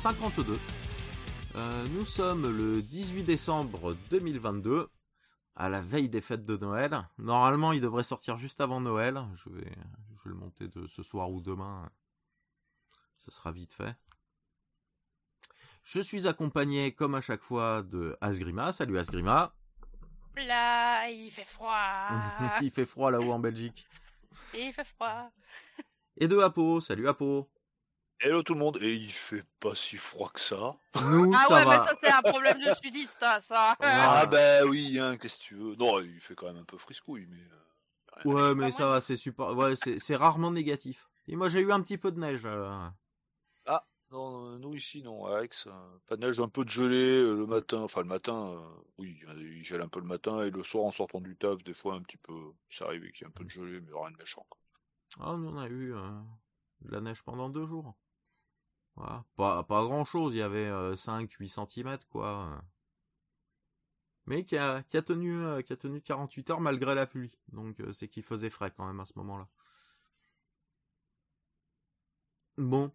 52. Euh, nous sommes le 18 décembre 2022, à la veille des fêtes de Noël. Normalement, il devrait sortir juste avant Noël. Je vais, je vais le monter de ce soir ou demain. Ça sera vite fait. Je suis accompagné, comme à chaque fois, de Asgrima. Salut Asgrima. Là, il fait froid. il fait froid là-haut en Belgique. il fait froid. Et de Apo. Salut Apo. Hello tout le monde, et il fait pas si froid que ça. Nous, ah ça ouais, va. mais ça c'est un problème de sudiste, hein, ça. Ah ben oui, hein, qu'est-ce que tu veux. Non, il fait quand même un peu friscouille, mais... euh, Ouais, mais Pas ça va, c'est super. Ouais, c'est c'est rarement négatif. Et moi, j'ai eu un petit peu de neige. euh. Ah, non, nous ici, non, Aix, euh, pas de neige, un peu de gelée euh, le matin, enfin le matin, euh, oui, il gèle un peu le matin, et le soir en sortant du taf, des fois un petit peu, ça arrive qu'il y ait un peu de gelée, mais rien de méchant. quoi. Ah, nous, on a eu euh, de la neige pendant deux jours. Pas, pas grand chose, il y avait 5-8 cm, quoi. Mais qui a, qui, a tenu, euh, qui a tenu 48 heures malgré la pluie. Donc, euh, c'est qu'il faisait frais quand même à ce moment-là. Bon,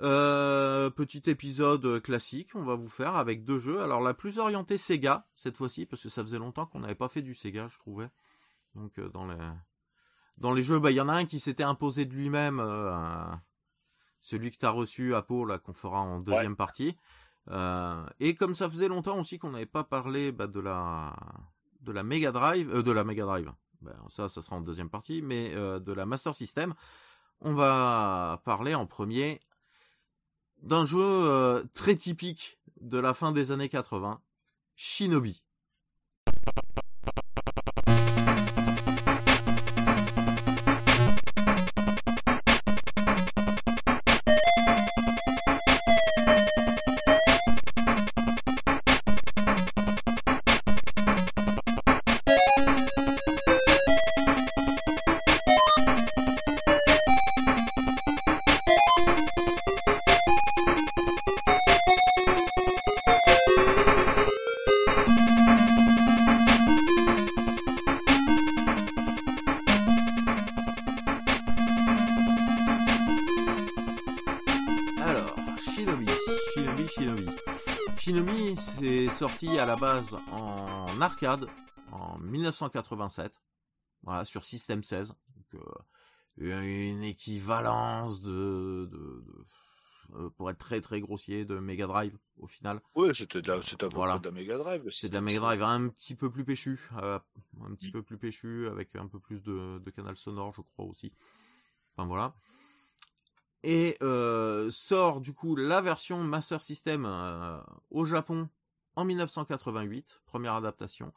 euh, petit épisode euh, classique, on va vous faire avec deux jeux. Alors la plus orientée Sega cette fois-ci, parce que ça faisait longtemps qu'on n'avait pas fait du Sega, je trouvais. Donc euh, dans les dans les jeux, bah il y en a un qui s'était imposé de lui-même, euh, celui que t'as reçu à Pau là qu'on fera en deuxième partie. Euh, et comme ça faisait longtemps aussi qu'on n'avait pas parlé bah, de la de la Mega Drive, euh, de la Mega Drive. Ben, ça, ça sera en deuxième partie, mais euh, de la Master System. On va parler en premier d'un jeu euh, très typique de la fin des années 80, Shinobi. Sorti à la base en arcade en 1987. Voilà, sur System 16. Donc, euh, une équivalence de, de, de- euh, pour être très très grossier, de Mega Drive au final. Ouais, c'était de la, c'était Voilà. de la Mega Drive. C'est de la Mega. Drive un petit peu plus péchu, euh, un petit Mm. peu plus péchu, avec un peu plus de, de canal sonore, je crois aussi. Enfin voilà. Et sort du coup la version Master System au Japon en 1988, première adaptation.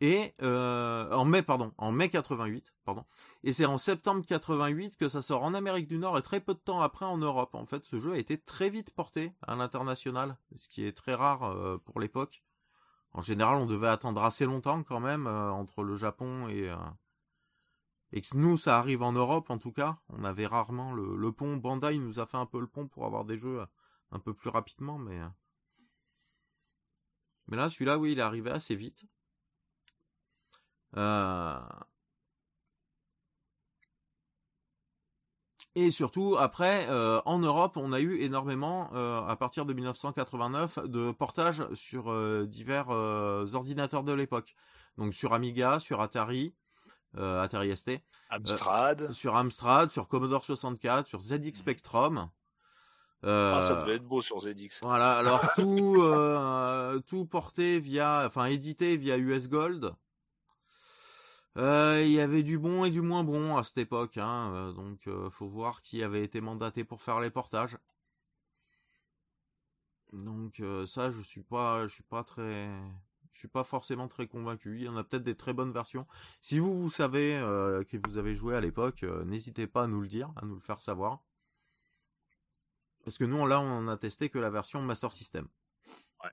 Et euh, en mai, pardon, en mai 88, pardon. Et c'est en septembre 88 que ça sort en Amérique du Nord et très peu de temps après en Europe. En fait, ce jeu a été très vite porté à l'international, ce qui est très rare euh, pour l'époque. En général, on devait attendre assez longtemps quand même euh, entre le Japon et et que nous ça arrive en Europe en tout cas. On avait rarement le, le pont. Bandai nous a fait un peu le pont pour avoir des jeux un peu plus rapidement, mais mais là celui-là oui il est arrivé assez vite. Euh, Et surtout, après, euh, en Europe, on a eu énormément, euh, à partir de 1989, de portages sur euh, divers ordinateurs de l'époque. Donc sur Amiga, sur Atari, Atari ST, Amstrad. sur Amstrad, sur Commodore 64, sur ZX Spectrum. Euh, Ah, ça devait être beau sur ZX. voilà, alors tout, euh, tout porté via, enfin édité via US Gold. Euh, Il y avait du bon et du moins bon à cette époque, hein, euh, donc euh, faut voir qui avait été mandaté pour faire les portages. Donc euh, ça, je suis pas, je suis pas très, je suis pas forcément très convaincu. Il y en a peut-être des très bonnes versions. Si vous vous savez euh, que vous avez joué à l'époque, euh, n'hésitez pas à nous le dire, à nous le faire savoir. Parce que nous, là, on a testé que la version Master System. Ouais.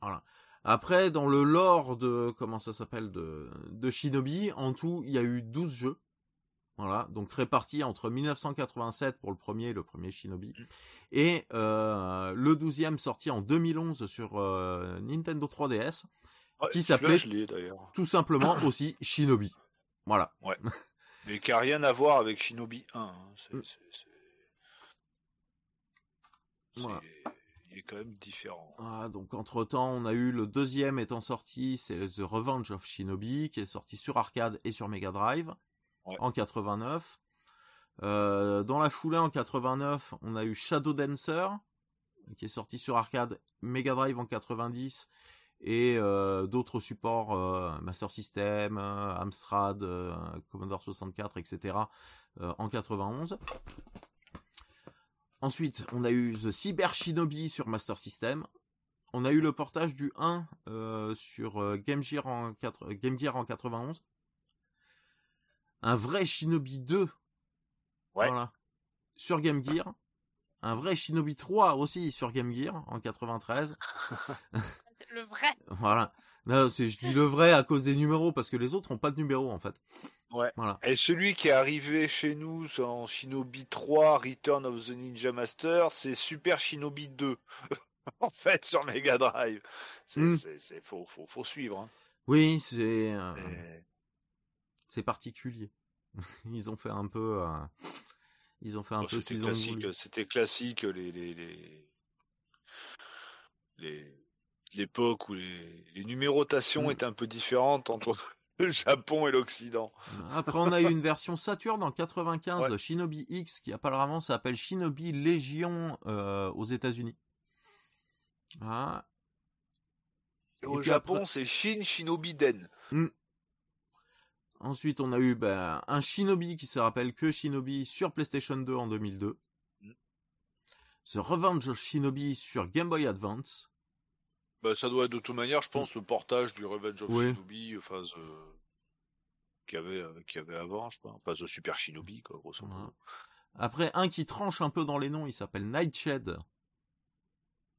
Voilà. Après, dans le lore de, comment ça s'appelle, de, de Shinobi, en tout, il y a eu 12 jeux. Voilà. Donc, répartis entre 1987 pour le premier, le premier Shinobi. Et, euh, le 12e sorti en 2011 sur euh, Nintendo 3DS. Ouais, qui s'appelait-. Tout simplement aussi Shinobi. Voilà. Ouais. Mais qui a rien à voir avec Shinobi 1. hein. C'est- Mm. c'est- c'est- c'est- Voilà. Il est quand même différent. Ah, donc entre temps, on a eu le deuxième étant sorti, c'est The Revenge of Shinobi, qui est sorti sur arcade et sur Mega Drive Ouais. en 89. Euh, dans la foulée en 89, on a eu Shadow Dancer, qui est sorti sur arcade, Mega Drive en 90 et euh, d'autres supports euh, Master System, Amstrad, Commodore 64, etc. en 91. Ensuite, on a eu The Cyber Shinobi sur Master System. On a eu le portage du 1 euh, sur euh, Game, Gear en 4, euh, Game Gear en 91. Un vrai Shinobi 2 Ouais. voilà, sur Game Gear. Un vrai Shinobi 3 aussi sur Game Gear en 93. Le vrai. Voilà. Non, je dis le vrai à cause des numéros parce que les autres ont pas de numéros en fait. Ouais. Voilà. Et celui qui est arrivé chez nous en Shinobi 3, Return of the Ninja Master, c'est Super Shinobi 2. en fait, sur Mega Drive. C'est, Mm. faut, faut, faut suivre. hein. Oui, c'est euh, Et- c'est particulier. Ils ont fait un peu euh, ils ont fait un Bon, peu ce qu'ils ont voulu. c'était classique les les les les- l'époque où les, les numérotations Mm. étaient un peu différentes entre le Japon et l'Occident. Après, on a eu une version Saturn en 95, Ouais. Shinobi X, qui apparemment s'appelle Shinobi Légion euh, aux États-Unis. Et au Japon, après- c'est Shin Shinobi Den. Ensuite, on a eu ben, un Shinobi qui se rappelle que Shinobi sur PlayStation 2 en 2002. Mm. The Revenge of Shinobi sur Game Boy Advance. Bah, ça doit être de toute manière, je pense, le portage du Revenge of Oui. Shinobi, enfin, the- qu'il y avait, euh, qu'il y avait avant, je pense. Enfin, The Super Shinobi, quoi, grosso modo. Après, un qui tranche un peu dans les noms, il s'appelle Nightshed.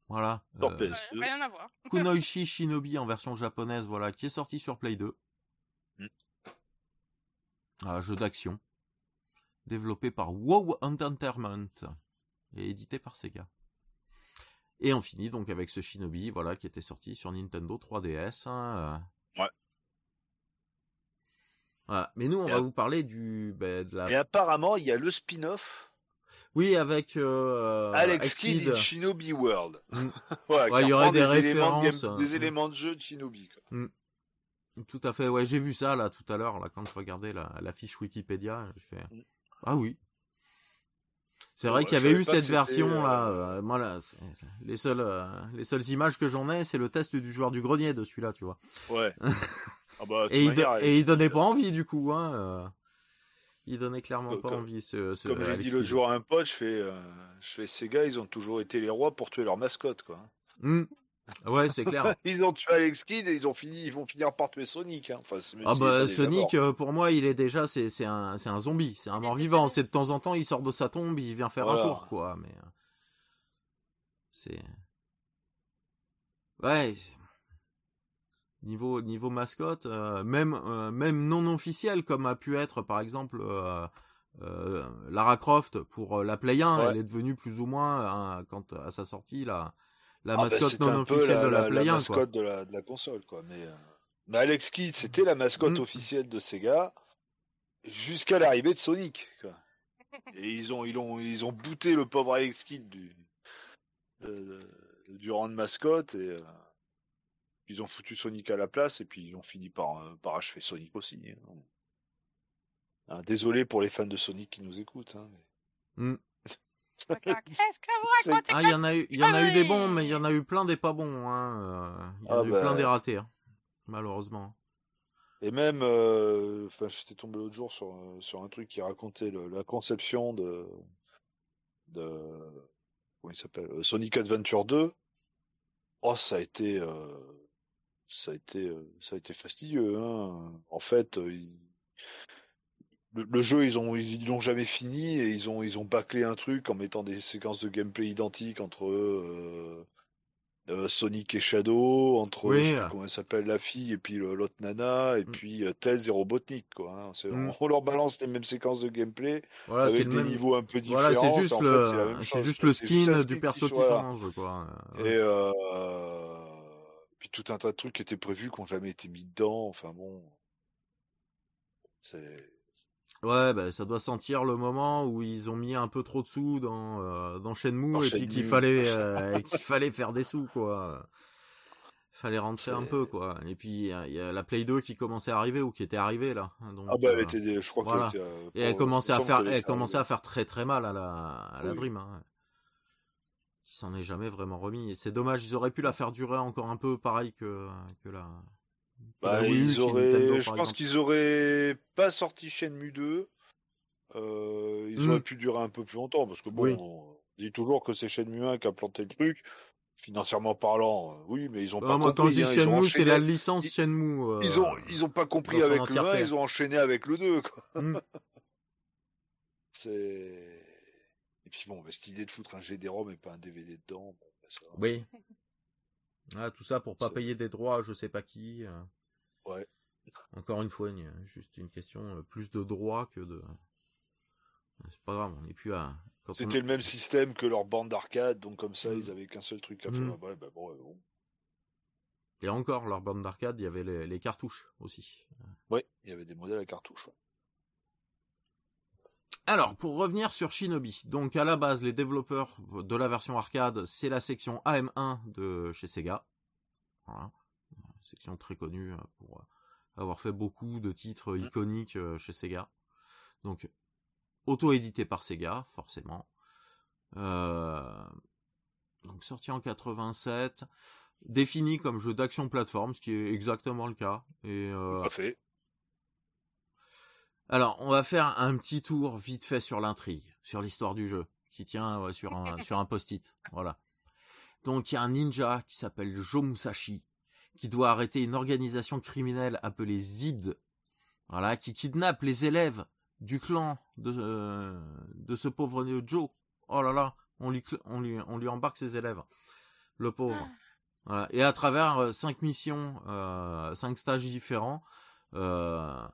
Voilà. Euh, PS2. Ouais, rien à voir. Kunoichi Shinobi en version japonaise, voilà, qui est sorti sur Play 2. Mm. Un jeu d'action. Développé par WoW Entertainment. Et édité par Sega. Et on finit donc avec ce Shinobi, voilà, qui était sorti sur Nintendo 3DS. hein, euh. Ouais. Voilà. Mais nous, on Et va vous parler du, ben, de la... Et apparemment, il y a le spin-off Oui, avec euh, Alex Kidd. In Shinobi World. Mm. Ouais, il y aurait des éléments de références, des hein. éléments de jeu de Shinobi. quoi. Tout à fait, ouais, j'ai vu ça là tout à l'heure, là quand je regardais la, la fiche Wikipédia, j'ai fait Mm. ah oui. C'est vrai qu'il y avait eu cette version là. euh, euh, moi là, c'est- les seules euh, les seules images que j'en ai, c'est le test du joueur du grenier de celui-là, tu vois. Ouais. ah bah, Et il, toute do- manière, et il donnait pas envie du coup, hein. euh. Il donnait clairement Comme- pas envie ce. ce Comme j'ai dit l'autre jour à un pote, je fais, euh, je fais ces gars, ils ont toujours été les rois pour tuer leur mascotte, quoi. Mm. Ouais, c'est clair. Ils ont tué Alex Kidd et ils ont fini, ils vont finir par tuer Sonic. Hein. Enfin, Ah bah mort. Sonic, euh, pour moi, il est déjà, c'est un, c'est un zombie, c'est un mort-vivant. décédé. C'est de temps en temps, il sort de sa tombe, il vient faire un tour, quoi. Mais euh, c'est ouais. Niveau niveau mascotte, euh, même euh, même non officiel, comme a pu être par exemple euh, Lara Croft pour la Play 1, Ouais. elle est devenue plus ou moins hein, quand à sa sortie la la Ah bah, mascotte non officielle la, de la, la- Play la 1, mascotte quoi. de la, de la console, quoi. Mais, euh, mais Alex Kidd, c'était la mascotte Mm. officielle de Sega jusqu'à l'arrivée de Sonic. Quoi. Et ils ont, ils ont, ils ont booté le pauvre Alex Kidd du, euh, du rang de mascotte et euh, ils ont foutu Sonic à la place et puis ils ont fini par, euh, par achever Sonic aussi. hein. Hein, désolé pour les fans de Sonic qui nous écoutent. hein, mais- Mm. Qu'est-ce que vous racontez Ah, il y en a eu, il y en a eu des bons, mais il y en a eu plein des pas bons. Hein. euh, Il y en Ah a eu bah. plein des ratés, hein, malheureusement. Et même, euh, enfin, j'étais tombé l'autre jour sur, euh, sur un truc qui racontait le- la conception de, de, comment il s'appelle, euh, Sonic Adventure 2. Oh, ça a été, euh, ça a été, ça a été fastidieux. Hein. En fait, euh, il- le, le jeu, ils ont, ils l'ont jamais fini et ils ont, ils ont bâclé un truc en mettant des séquences de gameplay identiques entre euh, euh, Sonic et Shadow, entre Oui. je sais plus comment elle s'appelle la fille et puis l'autre nana et Mm. puis euh, Tails et Robotnik quoi. hein. Mm. On leur balance les mêmes séquences de gameplay Voilà, c'est avec des même. niveaux un peu différents. Voilà, c'est juste le, c'est juste le skin du perso qui change, quoi. Et euh, puis tout un tas de trucs qui étaient prévus qui n'ont jamais été mis dedans. Enfin bon, c'est Ouais, bah, ça doit sentir le moment où ils ont mis un peu trop de sous dans euh, dans Shenmue Dans et puis qu'il fallait euh, qu'il fallait faire des sous quoi. Fallait rentrer un peu quoi. Et puis il y, a- la Play 2 qui commençait à arriver ou qui était arrivée là. Donc, Ah bah elle euh, était, des- je crois voilà. qu'elle était. euh, et elle commençait à faire elle commençait à faire très très mal à la à la. Dream. Hein. Qui s'en est jamais vraiment remis. Et c'est dommage, ils auraient pu la faire durer encore un peu pareil que que la. Bah, ils auraient, Nintendo, je pense qu'ils auraient pas sorti Shenmue 2. Euh, ils Mm. auraient pu durer un peu plus longtemps parce que bon, Oui. on dit toujours que c'est Shenmue 1 qui a planté le truc. Financièrement parlant, euh, oui, mais ils ont Ah, pas moi, quand je compris. dis hein, Shenmue, c'est la licence ils- Shenmue. euh, Ils ont, ils ont pas compris dans avec le 1, entièreté. ils ont enchaîné avec le 2. Quoi. Mm. C'est. Et puis bon, bah, cette idée de foutre un GD-ROM et pas un DVD dedans, bon, bah, ça- Oui. Ah, tout ça pour pas payer des droits, à je sais pas qui. euh. Ouais. Encore une fois, juste une question euh, plus de droits que de. C'est pas grave, on n'est plus à. on- C'était le même système que leur bande d'arcade, donc comme ça, Mm. ils avaient qu'un seul truc à Mm. faire. Ouais, bah, bon, ouais, bon. Et encore, leur bande d'arcade, il y avait les, les cartouches aussi. Ouais, il y avait des modèles à cartouche. ouais. Alors, pour revenir sur Shinobi, donc à la base, les développeurs de la version arcade, c'est la section AM1 de chez Sega. Voilà. Une section très connue euh, pour euh, avoir fait beaucoup de titres iconiques euh, chez Sega. Donc, auto-édité par Sega, forcément. Euh, donc, sorti en 87. Défini comme jeu d'action plateforme, ce qui est exactement le cas. Et euh, Tout à fait. Alors, on va faire un petit tour vite fait sur l'intrigue, sur l'histoire du jeu, qui tient ouais, sur un sur un post-it. Voilà. Donc, il y a un ninja qui s'appelle Joe Musashi, qui doit arrêter une organisation criminelle appelée Zid, voilà, qui kidnappe les élèves du clan de euh, de ce pauvre Joe. Oh là là, on lui cl- on lui on lui embarque ses élèves, le pauvre. Voilà. Et à travers euh, cinq missions, euh, cinq stages différents. Euh,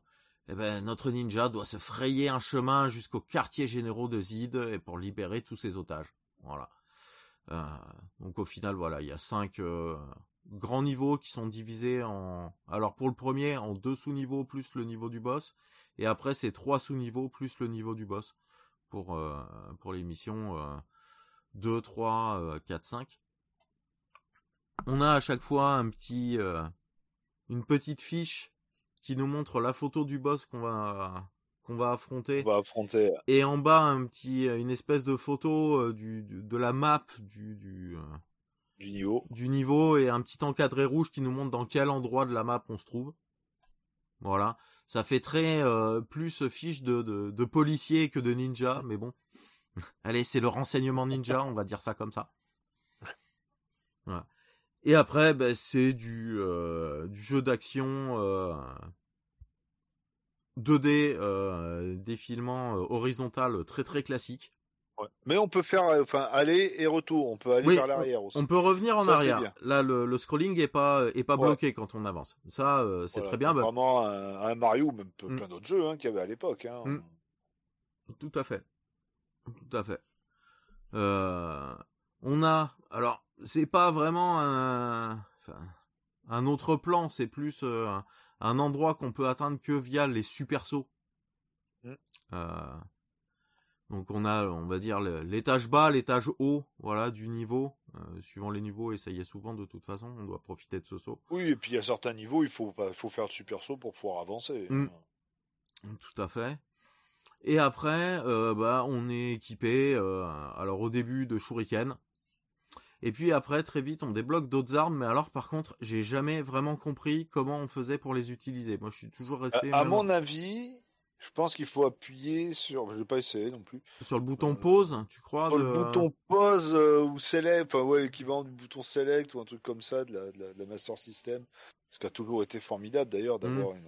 eh ben, notre ninja doit se frayer un chemin jusqu'au quartier généraux de Zid pour libérer tous ses otages. Voilà. Euh, donc au final, voilà, il y a cinq euh, grands niveaux qui sont divisés en. Alors pour le premier, en deux sous-niveaux plus le niveau du boss, et après c'est trois sous-niveaux plus le niveau du boss pour euh, pour les missions euh, 2, 3, euh, 4, 5. On a à chaque fois un petit une petite fiche qui nous montre la photo du boss qu'on va qu'on va affronter On va affronter. et en bas un petit une espèce de photo euh, du, du- de la map du du, euh, du niveau. du niveau et un petit encadré rouge qui nous montre dans quel endroit de la map on se trouve. Voilà, ça fait très euh, plus fiche de, de de policier que de ninja, mais bon. Allez, c'est le renseignement ninja, on va dire ça comme ça. Voilà. Et après, ben, c'est du, euh, du jeu d'action euh, 2D euh, défilement euh, horizontal très très classique. Ouais. Mais on peut faire, enfin, aller et retour. On peut aller Oui, vers l'arrière aussi. On peut revenir en Ça, c'est arrière. Là, le, le scrolling est pas est pas Ouais. bloqué quand on avance. Ça, c'est Voilà, très bien. bah, Vraiment un, un Mario, ou même Mm. plein d'autres jeux hein, qu'il y avait à l'époque. Hein. Mm. Tout à fait. Tout à fait. On a, alors, c'est pas vraiment un, enfin, un autre plan, c'est plus euh, un, endroit qu'on peut atteindre que via les super sauts. Mm. Euh, donc on a, on va dire, l'étage bas, l'étage haut, voilà, du niveau. Euh, suivant les niveaux, et ça y est souvent de toute façon, on doit profiter de ce saut. Oui, et puis à certains niveaux, il faut, faire le super saut pour pouvoir avancer. Mm. Tout à fait. Et après, euh, bah, on est équipé, euh, alors au début de shuriken. Et puis après, très vite, on débloque d'autres armes. Mais alors, par contre, j'ai jamais vraiment compris comment on faisait pour les utiliser. Moi, je suis toujours resté à mon avis, je pense qu'il faut appuyer sur. Je l'ai pas essayé non plus. sur le bouton euh, pause, tu crois Sur le bouton pause euh, ou select, enfin ouais, l'équivalent du bouton select ou un truc comme ça de la, de la, de la Master System. Ce qui a toujours été formidable d'ailleurs d'avoir une.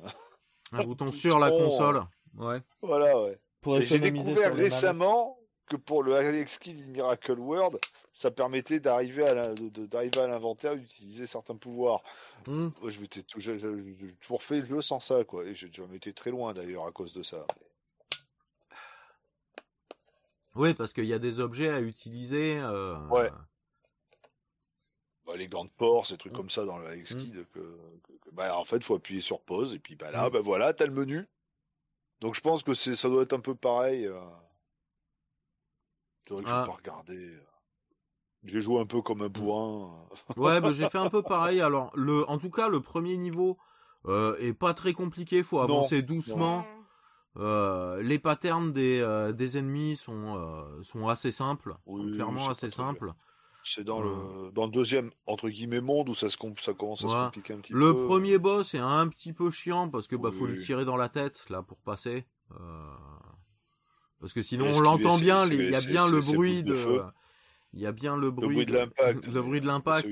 un bouton sur la console. Ouais. voilà, ouais. J'ai découvert récemment que pour le Alex Kidd Miracle World, ça permettait d'arriver à l'inventaire et d'utiliser certains pouvoirs. Moi, je m'étais toujours fait le jeu sans ça, quoi. Et j'ai jamais été très loin d'ailleurs à cause de ça. Oui, parce qu'il y a des objets à utiliser. euh, Ouais. Bah, les gants de porc, ces Mm. trucs comme ça dans le Alex Mm. Kidd, que, que- que- bah, en fait, faut appuyer sur pause et puis bah là, Mm. bah voilà, t'as le menu. Donc je pense que ça doit être un peu pareil. Euh... C'est vrai que je Ah. pas regarder. euh. J'ai joué un peu comme un bourrin. euh. Ouais, bah, j'ai fait un peu pareil. Alors, le, en tout cas, le premier niveau euh, est pas très compliqué. Faut Non, avancer doucement. Euh, les patterns des, euh, des ennemis sont, sont assez simples, sont Oui, clairement assez simples. C'est dans le dans le deuxième entre guillemets monde où ça se ça commence à se compliquer un petit Le peu. premier boss est un petit peu chiant parce que bah faut lui tirer dans la tête là pour passer. Parce que sinon on l'entend bien, il y a bien le bruit de, il y a bien le bruit, bruit de l'impact, le bruit de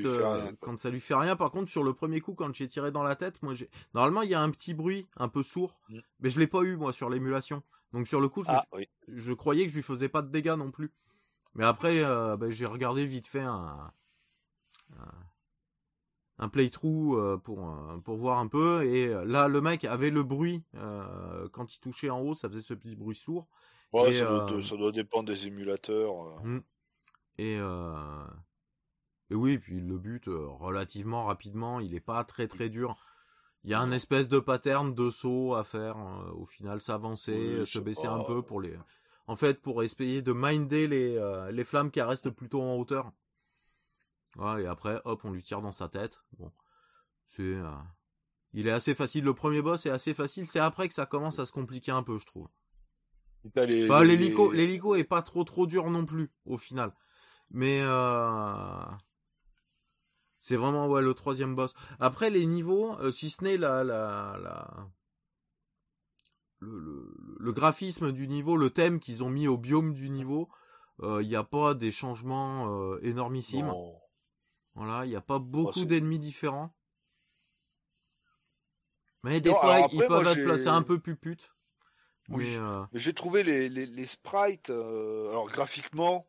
euh, quand ça lui fait rien. Par contre sur le premier coup quand j'ai tiré dans la tête, moi j'ai normalement il y a un petit bruit un peu sourd, Mm. mais je l'ai pas eu moi sur l'émulation. Donc sur le coup je, Ah suis- oui. je croyais que je lui faisais pas de dégâts non plus. Mais après euh, bah, j'ai regardé vite fait un un- playthrough euh, pour pour voir un peu et là le mec avait le bruit euh, quand il touchait en haut ça faisait ce petit bruit sourd Ouais, Et, ça, doit, euh, ça doit dépendre des émulateurs. euh. et euh, et oui puis le but relativement rapidement il est pas très très dur il y a un espèce de pattern de saut à faire euh, au final s'avancer Oui, se baisser pas- un peu pour les en fait pour essayer de minder les euh, les flammes qui restent plutôt en hauteur Ouais, et après, hop, on lui tire dans sa tête. Bon, c'est, euh, il est assez facile. Le premier boss est assez facile. C'est après que ça commence à se compliquer un peu, je trouve. Les- Bah, les- l'hélico, l'hélico est pas trop trop dur non plus au final. Mais euh... c'est vraiment ouais le troisième boss. Après les niveaux, euh, si ce n'est la la la le, le, le graphisme du niveau, le thème qu'ils ont mis au biome du niveau, il n'y a pas des changements euh, énormissimes. Non. Voilà, il n'y a pas beaucoup c'est- d'ennemis différents. Mais des Non, fois, ils peuvent être placés un peu puputes. Oui. Mais euh, j'ai trouvé les, les, les sprites, euh, alors graphiquement,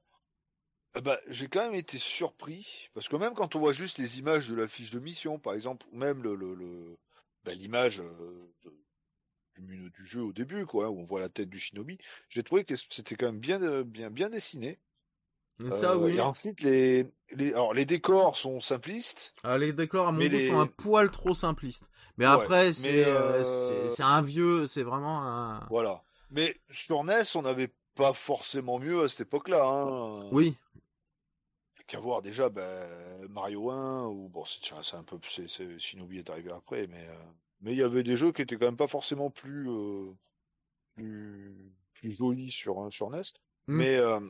eh ben, j'ai quand même été surpris, parce que même quand on voit juste les images de la fiche de mission, par exemple, ou même le, le, le- ben, l'image euh, du du jeu au début, quoi, où on voit la tête du shinobi, j'ai trouvé que c'était quand même bien, bien, bien dessiné. Ça, Euh, oui. Et ensuite, les, les, alors, les décors sont simplistes. Ah, les décors, à mon goût, les- sont un poil trop simplistes. Mais Ouais, après, c'est euh, euh, c'est- un vieux, c'est vraiment un... Voilà. Mais sur NES, on n'avait pas forcément mieux à cette époque-là. Hein. Oui, qu'à voir déjà ben, Mario 1 ou bon c'est un peu c'est c'est- Shinobi est arrivé après mais euh, mais il y avait des jeux qui étaient quand même pas forcément plus euh, plus, plus jolis sur hein, sur NES Mm. mais euh,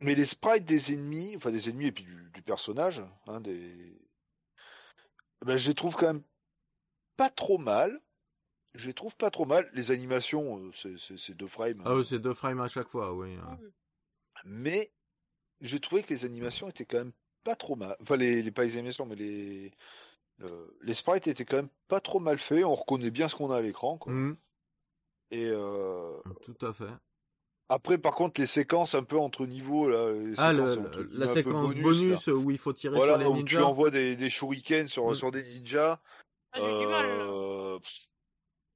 mais les sprites des ennemis enfin des ennemis et puis du, du personnage hein, des ben, je les trouve quand même pas trop mal je les trouve pas trop mal les animations euh, c'est deux frames ah, ouais, c'est deux frames à chaque fois, oui. hein. Mm. mais j'ai trouvé que les animations étaient quand même pas trop mal. Enfin, les, les pas les animations, mais les le- les sprites étaient quand même pas trop mal faits. On reconnaît bien ce qu'on a à l'écran. quoi. Mm, Et euh, tout à fait. Après, par contre, les séquences un peu entre niveaux là, les Ah, le- entre la séquence bonus, où il faut tirer voilà, sur les où tu ninjas. envoies des, des shurikens sur, Mm. sur des ninjas. Ah, J'ai du mal. Euh,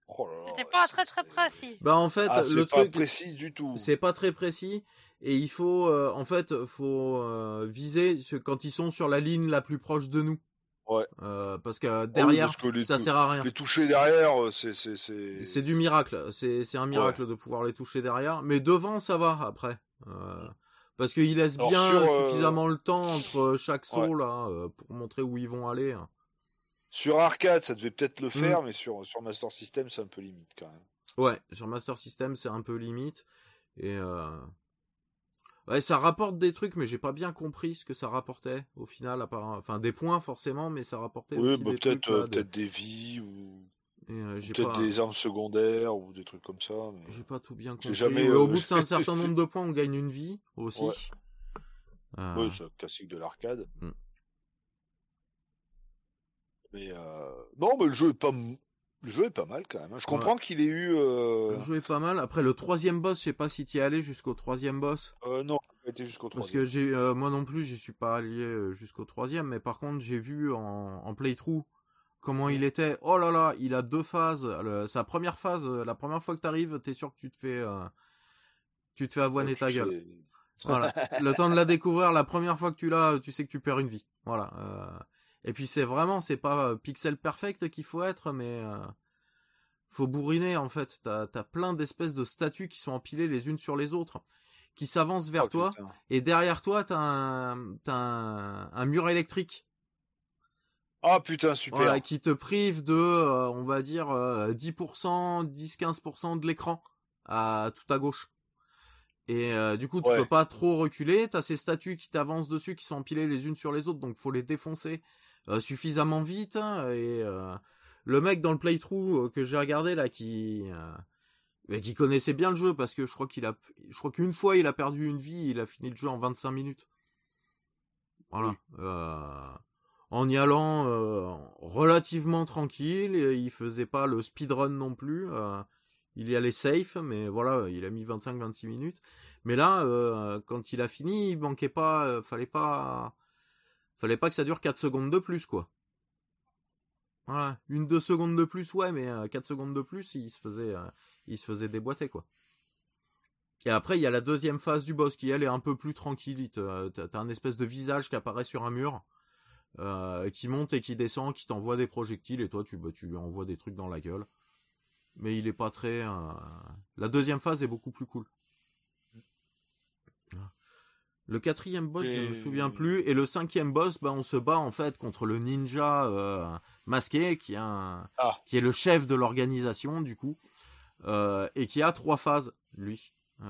oh C'était pas c'est- très très c'est- précis. Bah, en fait, Ah, c'est le pas truc, précis du tout. c'est pas très précis. Et il faut, euh, en fait, faut euh, viser quand ils sont sur la ligne la plus proche de nous. Ouais. Euh, parce que oui, derrière, parce que les, ça sert à rien. les toucher derrière, euh, c'est c'est c'est. C'est du miracle. C'est c'est un miracle de pouvoir les toucher derrière. Mais devant, ça va après. Euh, parce qu'il laisse Alors, bien sur, euh, suffisamment le temps entre chaque saut Ouais. là pour montrer où ils vont aller. Sur arcade, ça devait peut-être Mm. le faire, mais sur, sur Master System, c'est un peu limite quand même. Ouais, sur Master System, c'est un peu limite. Et. Ouais, ça rapporte des trucs, mais j'ai pas bien compris ce que ça rapportait au final. À part... Enfin, des points forcément, mais ça rapportait Oui, aussi bah, des peut-être trucs. là, euh, peut-être des vies ou euh, j'ai peut-être pas... des armes secondaires ou des trucs comme ça. mais- J'ai pas tout bien compris. jamais, euh, Au bout d'un certain nombre de points, on gagne une vie aussi. Ouais. Euh, Ouais, c'est un classique de l'arcade. Mm. Mais non, mais le jeu est pas m- le jeu est pas mal quand même. hein. Je comprends qu'il ait eu. Euh... Le jeu est pas mal. Après le troisième boss, je sais pas si tu es allé jusqu'au troisième boss. euh, non, été jusqu'au Parce troisième. que j'ai, euh, moi non plus, j'y suis pas allé euh, jusqu'au troisième, mais par contre, j'ai vu en, en playthrough comment il était. Oh là là, il a deux phases. Le- sa première phase, la première fois que t'arrives, t'es sûr que tu te fais, euh, tu te fais avoiner ta gueule. Voilà. Le temps de la découvrir, la première fois que tu l'as, tu sais que tu perds une vie. Voilà. Et puis c'est vraiment, c'est pas euh, pixel perfect qu'il faut être, mais euh, faut bourriner en fait. T'as as plein d'espèces de statues qui sont empilées les unes sur les autres, qui s'avancent vers Oh, toi, putain. et derrière toi t'as un, un, un mur électrique. Ah putain, super. Voilà, qui te prive de, euh, on va dire, euh, 10%, 10-15% de l'écran à tout à gauche. Et euh, du coup, tu Ouais. peux pas trop reculer. T'as ces statues qui t'avancent dessus, qui sont empilées les unes sur les autres, donc faut les défoncer suffisamment vite. hein, et euh, le mec dans le playthrough euh, que j'ai regardé là, qui euh, qui connaissait bien le jeu, parce que je crois qu'il a, je crois qu'une fois il a perdu une vie, il a fini le jeu en 25 minutes. Voilà. Oui. Euh, en y allant euh, relativement tranquille, et il faisait pas le speedrun non plus. euh, il y allait safe, mais voilà, il a mis 25-26 minutes. Mais là, euh, quand il a fini, il manquait pas, euh, fallait pas, fallait pas que ça dure 4 secondes de plus, quoi. Voilà, une deux secondes de plus, ouais, mais euh, 4 secondes de plus, il se faisait, euh, il se faisait déboîter, quoi. Et après, il y a la deuxième phase du boss qui, elle, est un peu plus tranquille. T'as un espèce de visage qui apparaît sur un mur, euh, qui monte et qui descend, qui t'envoie des projectiles, et toi, tu, bah, tu lui envoies des trucs dans la gueule. Mais il est pas très... euh, La deuxième phase est beaucoup plus cool. Le quatrième boss, je me Et- souviens plus. Et le cinquième boss, bah, on se bat en fait contre le ninja euh, masqué, qui, est un- Ah. qui est le chef de l'organisation, du coup. euh, et qui a trois phases, lui. Euh,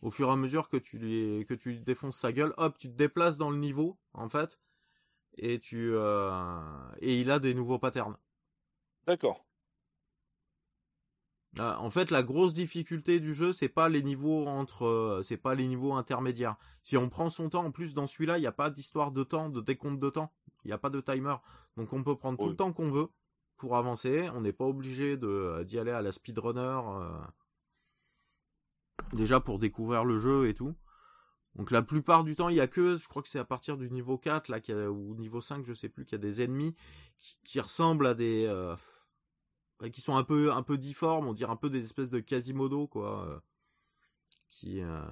au fur et à mesure que tu lui que tu lui défonces sa gueule, hop, tu te déplaces dans le niveau, en fait. Et tu et il a des nouveaux patterns. D'accord. Ah, En fait, la grosse difficulté du jeu, c'est pas les niveaux entre, euh, c'est pas les niveaux intermédiaires. Si on prend son temps, en plus dans celui-là, il n'y a pas d'histoire de temps, de décompte de temps. Il n'y a pas de timer, donc on peut prendre tout le temps qu'on veut pour avancer. On n'est pas obligé de euh, d'y aller à la speedrunner. euh, déjà pour découvrir le jeu et tout. Donc la plupart du temps, il y a que, je crois que c'est à partir du niveau 4 là, a- ou niveau 5, je sais plus, qu'il y a des ennemis qui, qui ressemblent à des, euh, qui sont un peu, un peu difformes, on dirait un peu des espèces de Quasimodo quoi, euh, qui, euh,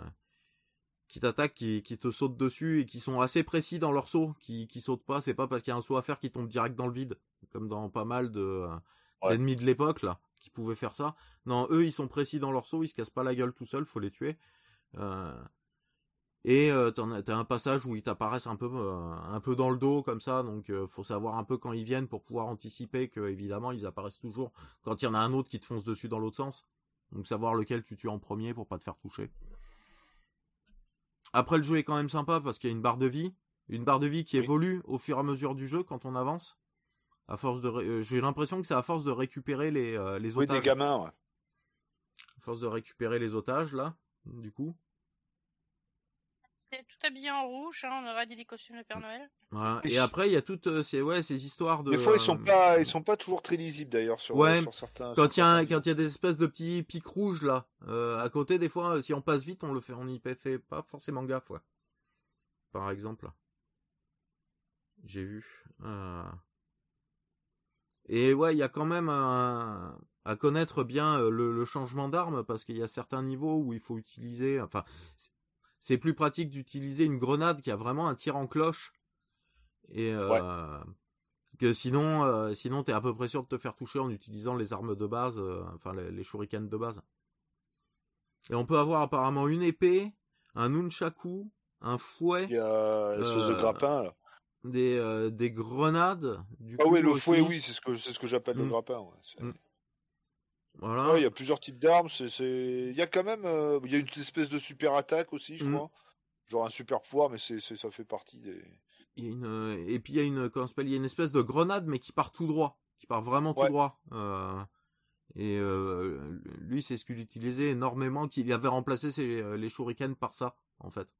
qui t'attaquent, qui, qui te sautent dessus et qui sont assez précis dans leur saut, qui, qui sautent pas. C'est pas parce qu'il y a un saut à faire qui tombe direct dans le vide, comme dans pas mal de euh, Ouais. de l'époque là, qui pouvaient faire ça. Non, eux ils sont précis dans leur saut, ils se cassent pas la gueule tout seuls, faut les tuer. Et euh, t'as un passage où ils t'apparaissent un peu, euh, un peu dans le dos comme ça, donc euh, faut savoir un peu quand ils viennent pour pouvoir anticiper que évidemment ils apparaissent toujours quand il y en a un autre qui te fonce dessus dans l'autre sens. Donc savoir lequel tu tues en premier pour pas te faire toucher. Après le jeu est quand même sympa parce qu'il y a une barre de vie, une barre de vie qui évolue au fur et à mesure du jeu quand on avance. À force de, ré- euh, j'ai l'impression que c'est à force de récupérer les les Oui, des otages. gamins, ouais. À force de récupérer les otages là, du coup. Tout habillé en rouge, hein, on aurait dit des costumes de Père Noël. Voilà. Oui. Et après, il y a toutes euh, ces, ouais, ces histoires de. Des fois, ils sont euh, pas, ils sont pas toujours très lisibles d'ailleurs sur, Ouais, sur certains. Quand il y, a un- certains quand il y a des espèces de petits pics rouges là, euh, à côté, des fois, si on passe vite, on le fait, on y fait pas forcément gaffe, ouais. Par exemple. J'ai vu. euh. Et ouais, il y a quand même un- à connaître bien le, le changement d'arme parce qu'il y a certains niveaux où il faut utiliser. Enfin, c'est- plus pratique d'utiliser une grenade qui a vraiment un tir en cloche. Et euh, que sinon, euh, sinon t'es à peu près sûr de te faire toucher en utilisant les armes de base, euh, enfin les, les shurikens de base. Et on peut avoir apparemment une épée, un nunchaku, un fouet, Il y a de Euh, grappin là. des, des grenades. Du Ah coup, oui, le aussi. fouet, oui, c'est ce que c'est ce que j'appelle le Mm. grappin. Ouais. Voilà. Ouais, il y a plusieurs types d'armes. Il y a quand même, euh, il y a une espèce de super attaque aussi, je Mm. crois. Genre un super pouvoir, mais c'est, ça fait partie des. Il y a une, euh, et puis il y a une, comment ça s'appelle, il y a une espèce de grenade, mais qui part tout droit, qui part vraiment tout Ouais. droit. Euh, et euh, lui, c'est ce qu'il utilisait énormément, qu'il avait remplacé ses, euh, les shurikens par ça, en fait.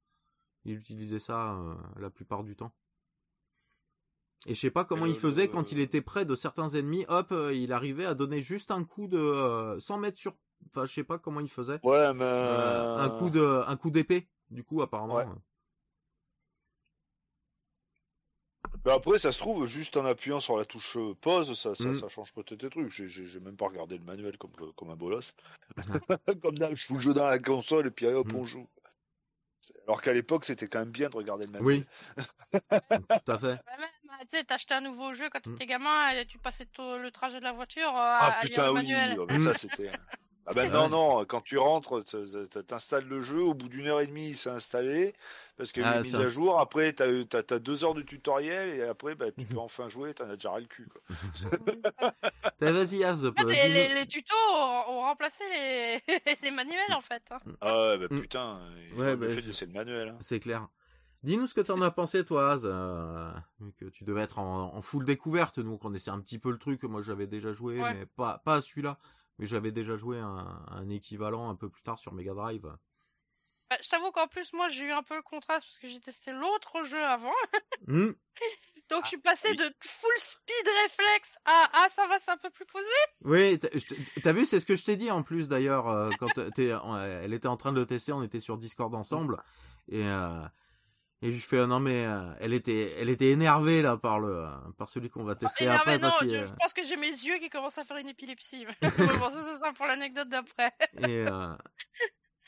Il utilisait ça euh, la plupart du temps. Et je sais pas comment il faisait quand il était près de certains ennemis. Hop, euh, il arrivait à donner juste un coup de, euh, sans mettre sur, enfin, je sais pas comment il faisait. Ouais, mais Euh, un coup de, un coup d'épée, du coup, apparemment. Ouais. Bah après, ça se trouve, juste en appuyant sur la touche euh, pause, ça, ça, Mm. ça change peut-être des trucs. J'ai, même pas regardé le manuel comme, comme un bolos. comme d'hab, je fous le jeu dans la console et puis allez, hop, Mm. on joue. Alors qu'à l'époque, c'était quand même bien de regarder le manuel. Oui. Tout à fait. Bah, même, euh, tu sais, t'achetais un nouveau jeu quand Mm. t'étais gamin et tu passais tout le trajet de la voiture euh, à, Ah à lire putain, le oui, manuel. oh, mais ça c'était. Ah ben non, non, quand tu rentres, t'installes le jeu, au bout d'une heure et demie, il s'est installé, parce qu'il y a eu Ah, une mise ça. à jour, après t'as t'as deux heures de tutoriel, et après bah, tu Mhm. peux enfin jouer, t'en as déjà ras le cul. Vas-y, euh, les, dis-nous- les- les tutos ont, ont remplacé les, les manuels en fait. hein. Ah ouais, bah Mm. putain, Ouais, bah, je- de laisser le manuel. hein. C'est clair. Dis-nous ce que t'en as pensé, toi, Az. euh, vu que tu devais être en, en full découverte, nous, qu'on essaie un petit peu le truc. Moi, j'avais déjà joué, Ouais. mais pas, pas à celui-là. Mais j'avais déjà joué un, un équivalent un peu plus tard sur Mega Drive. Bah, je t'avoue qu'en plus, moi, j'ai eu un peu le contraste parce que j'ai testé l'autre jeu avant. Hmm, Donc, je suis passé oui. de full speed réflexe à ah, ça va, c'est un peu plus posé. Oui, t'as vu, c'est ce que je t'ai dit en plus d'ailleurs euh, quand elle était en train de le tester, on était sur Discord ensemble et euh, et je fais ah non mais euh, elle était elle était énervée là par le par celui qu'on va tester Énervé, après non, parce que je, je pense que j'ai mes yeux qui commencent à faire une épilepsie. Bon, ça, c'est ça pour l'anecdote d'après. et, euh,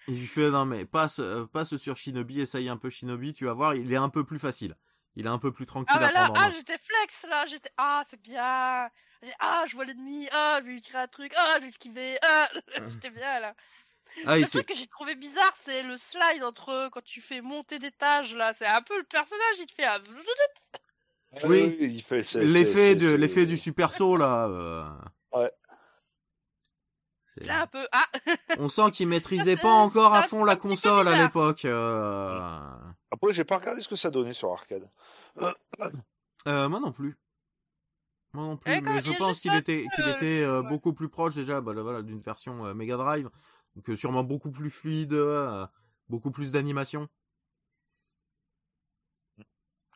et je lui fais non mais passe euh, passe sur Shinobi, essaye un peu Shinobi, tu vas voir, il est un peu plus facile. Il est un peu plus tranquille Ah, bah à prendre en ah, main. j'étais flex là, j'étais ah, c'est bien. Ah, je vois l'ennemi, ah, je vais lui tirer un truc, ah, je vais esquiver, ah, j'étais bien là. Ah, le truc que j'ai trouvé bizarre, c'est le slide entre eux quand tu fais monter d'étage là. C'est un peu le personnage, il te fait un. Oui. il fait c'est- l'effet de l'effet du super saut là. euh, Ouais. c'est- Là un peu. Ah On sent qu'il maîtrisait pas encore à fond la console à l'époque. euh, Après, j'ai pas regardé ce que ça donnait sur arcade. Euh, moi non plus. Moi non plus, Eh, quand- mais je pense qu'il était, qu'il euh, était euh, beaucoup plus proche déjà bah, là, voilà, d'une version euh, Mega Drive, donc euh, sûrement beaucoup plus fluide, euh, beaucoup plus d'animation.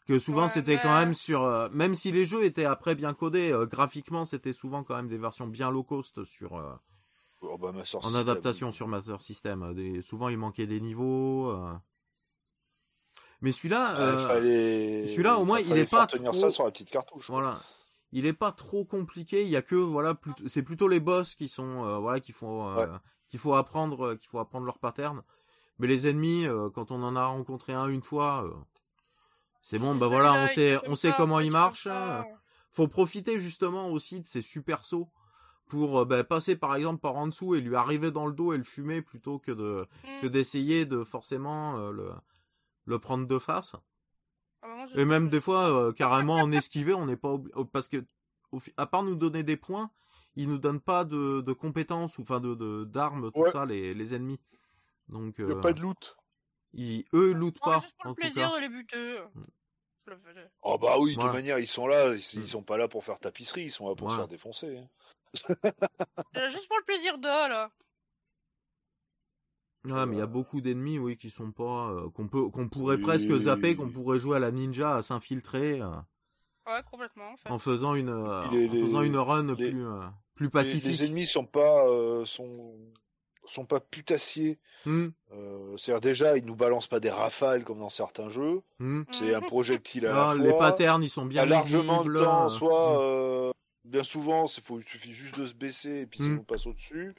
Que souvent Ouais, c'était quand même sur, euh, même si les jeux étaient après bien codés, euh, graphiquement c'était souvent quand même des versions bien low cost sur, euh, Oh, bah, Master en System. adaptation sur Master System. Des, souvent il manquait des niveaux. euh. Mais celui-là, euh, fallait- celui-là, au moins, il est pas tenir trop- ça sur la petite cartouche. quoi. Voilà. Il est pas trop compliqué. Il y a que voilà, c'est plutôt les boss qui sont euh, voilà faut euh, qu'il faut apprendre euh, qu'il faut apprendre leur pattern. Mais les ennemis, euh, quand on en a rencontré un une fois, euh, c'est bon. Bah voilà, on sait on sait comment fait il comme marche. ça. euh. Faut profiter justement aussi de ces super sauts pour bah, passer par exemple par en dessous et lui arriver dans le dos et le fumer plutôt que de Mm. que d'essayer de forcément euh, le le prendre de face. Ah bah, moi, Et même des fois, euh, carrément en esquiver, on n'est pas obli- parce que au à part nous donner des points, ils nous donnent pas de, de compétences ou enfin de de- d'armes, tout Ouais. ça, les, les ennemis. Donc Il n'y a euh, pas de loot. ils, eux lootent Non, pas. juste pour le plaisir cas. de les buter. Le faisais. Oh bah oui, de Voilà. toute manière, ils sont là, ils, ils Mm. sont pas là pour faire tapisserie, ils sont là pour Voilà. se faire défoncer. hein. Euh, Juste pour le plaisir de là. Ouais, mais il y a beaucoup d'ennemis, oui, qui sont pas euh, qu'on peut qu'on pourrait Oui. presque zapper, qu'on pourrait jouer à la ninja, à s'infiltrer euh, Ouais, complètement en fait. en faisant une euh, Les- en faisant les- une run les- plus euh, plus Les, pacifique. les ennemis sont pas euh, sont sont pas putassiers. Hmm, Euh, C'est-à-dire déjà, ils nous balancent pas des rafales comme dans certains jeux. hmm. C'est un Mhm. projectile à Ah, la les fois. patterns, ils sont bien a largement visibles, le temps, soit euh, bien souvent, faut, il suffit juste de se baisser et puis ça Mm. nous passe au-dessus.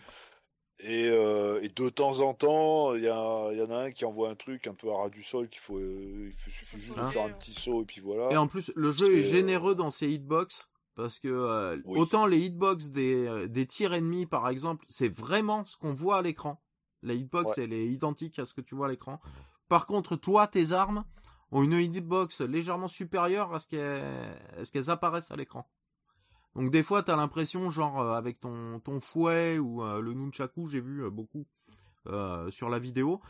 Et, euh, et de temps en temps, il y, en a un qui envoie un truc un peu à ras du sol qu'il faut, euh, il faut- suffit juste de Ah. faire un petit saut et puis voilà. Et en plus, le jeu est euh, généreux dans ses hitbox. Parce que euh, Oui. autant les hitbox des, euh, des tirs ennemis, par exemple, c'est vraiment ce qu'on voit à l'écran. La hitbox, Ouais. elle est identique à ce que tu vois à l'écran. Par contre, toi, tes armes ont une hitbox légèrement supérieure à ce qu'elles à ce qu'elles apparaissent à l'écran. Donc des fois, t'as l'impression, genre euh, avec ton, ton fouet ou euh, le nunchaku, j'ai vu euh, beaucoup sur la vidéo,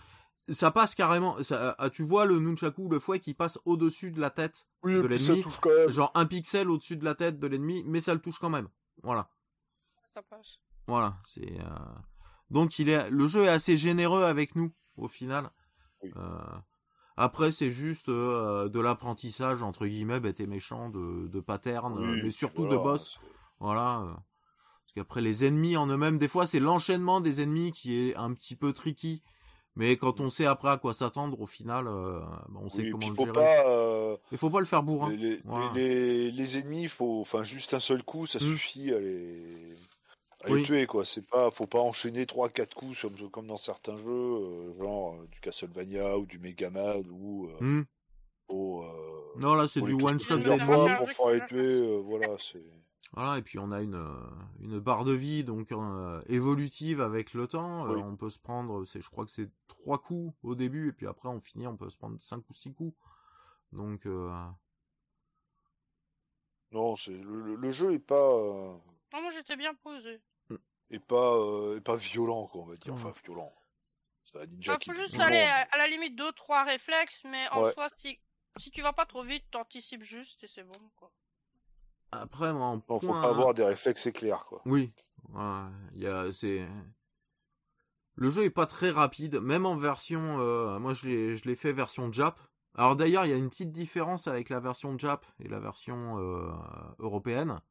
ça passe carrément. Ça, ah, tu vois le nunchaku, le fouet qui passe au-dessus de la tête oui, de l'ennemi, touche quand même. genre un pixel au-dessus de la tête de l'ennemi, mais ça le touche quand même. Voilà, Ça passe. voilà. C'est euh, donc il est, le jeu est assez généreux avec nous au final. Oui. Euh, Après, c'est juste euh, de l'apprentissage entre guillemets, bête et méchant, de, de pattern, Oui, euh, mais surtout voilà, de boss. Voilà. Parce qu'après, les ennemis en eux-mêmes, des fois, c'est l'enchaînement des ennemis qui est un petit peu tricky. Mais quand on sait après à quoi s'attendre, au final, euh, bah, on sait Oui, comment le faut gérer. pas. euh, Il faut pas le faire bourrin. les, les, Voilà. les, les ennemis, faut, enfin, juste un seul coup, ça Mm. suffit à les, à les tuer quoi. C'est pas, faut pas enchaîner 3-4 coups comme, comme dans certains jeux, euh, genre du Castlevania ou du Megaman ou. Hmm. non là c'est du one shot pour les tuer. voilà c'est. Voilà, et puis on a une, une barre de vie donc évolutive avec le temps. on peut se prendre, c'est, je crois que c'est trois coups au début, et puis après on finit, on peut se prendre cinq ou six coups. Donc. Non, c'est le, jeu est pas. Non, moi j'étais bien posé et pas, euh, pas violent, quoi, on va dire. Enfin, violent. Ça ninja Il faut juste aller à, la limite 2-3 réflexes, mais en soi, si, si tu vas pas trop vite, t'anticipes juste et c'est bon, quoi. Après, moi, en point... faut pas avoir des réflexes éclairs, quoi. Oui. Il y a, c'est... Le jeu est pas très rapide, même en version... Euh, moi, je l'ai, je l'ai fait version Jap. Alors d'ailleurs, il y a une petite différence avec la version Jap et la version euh, européenne.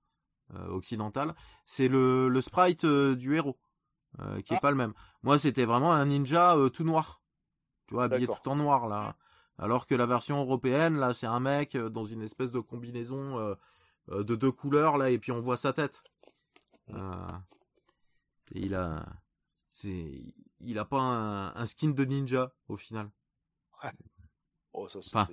Euh, occidental, c'est le, le sprite du héros, qui est ah. pas le même. Moi, c'était vraiment un ninja tout noir, tu vois, habillé tout en noir là. Alors que la version européenne, là, c'est un mec dans une espèce de combinaison de deux couleurs là, et puis on voit sa tête. et il a, c'est, il a pas un, skin de ninja au final. Oh, ça,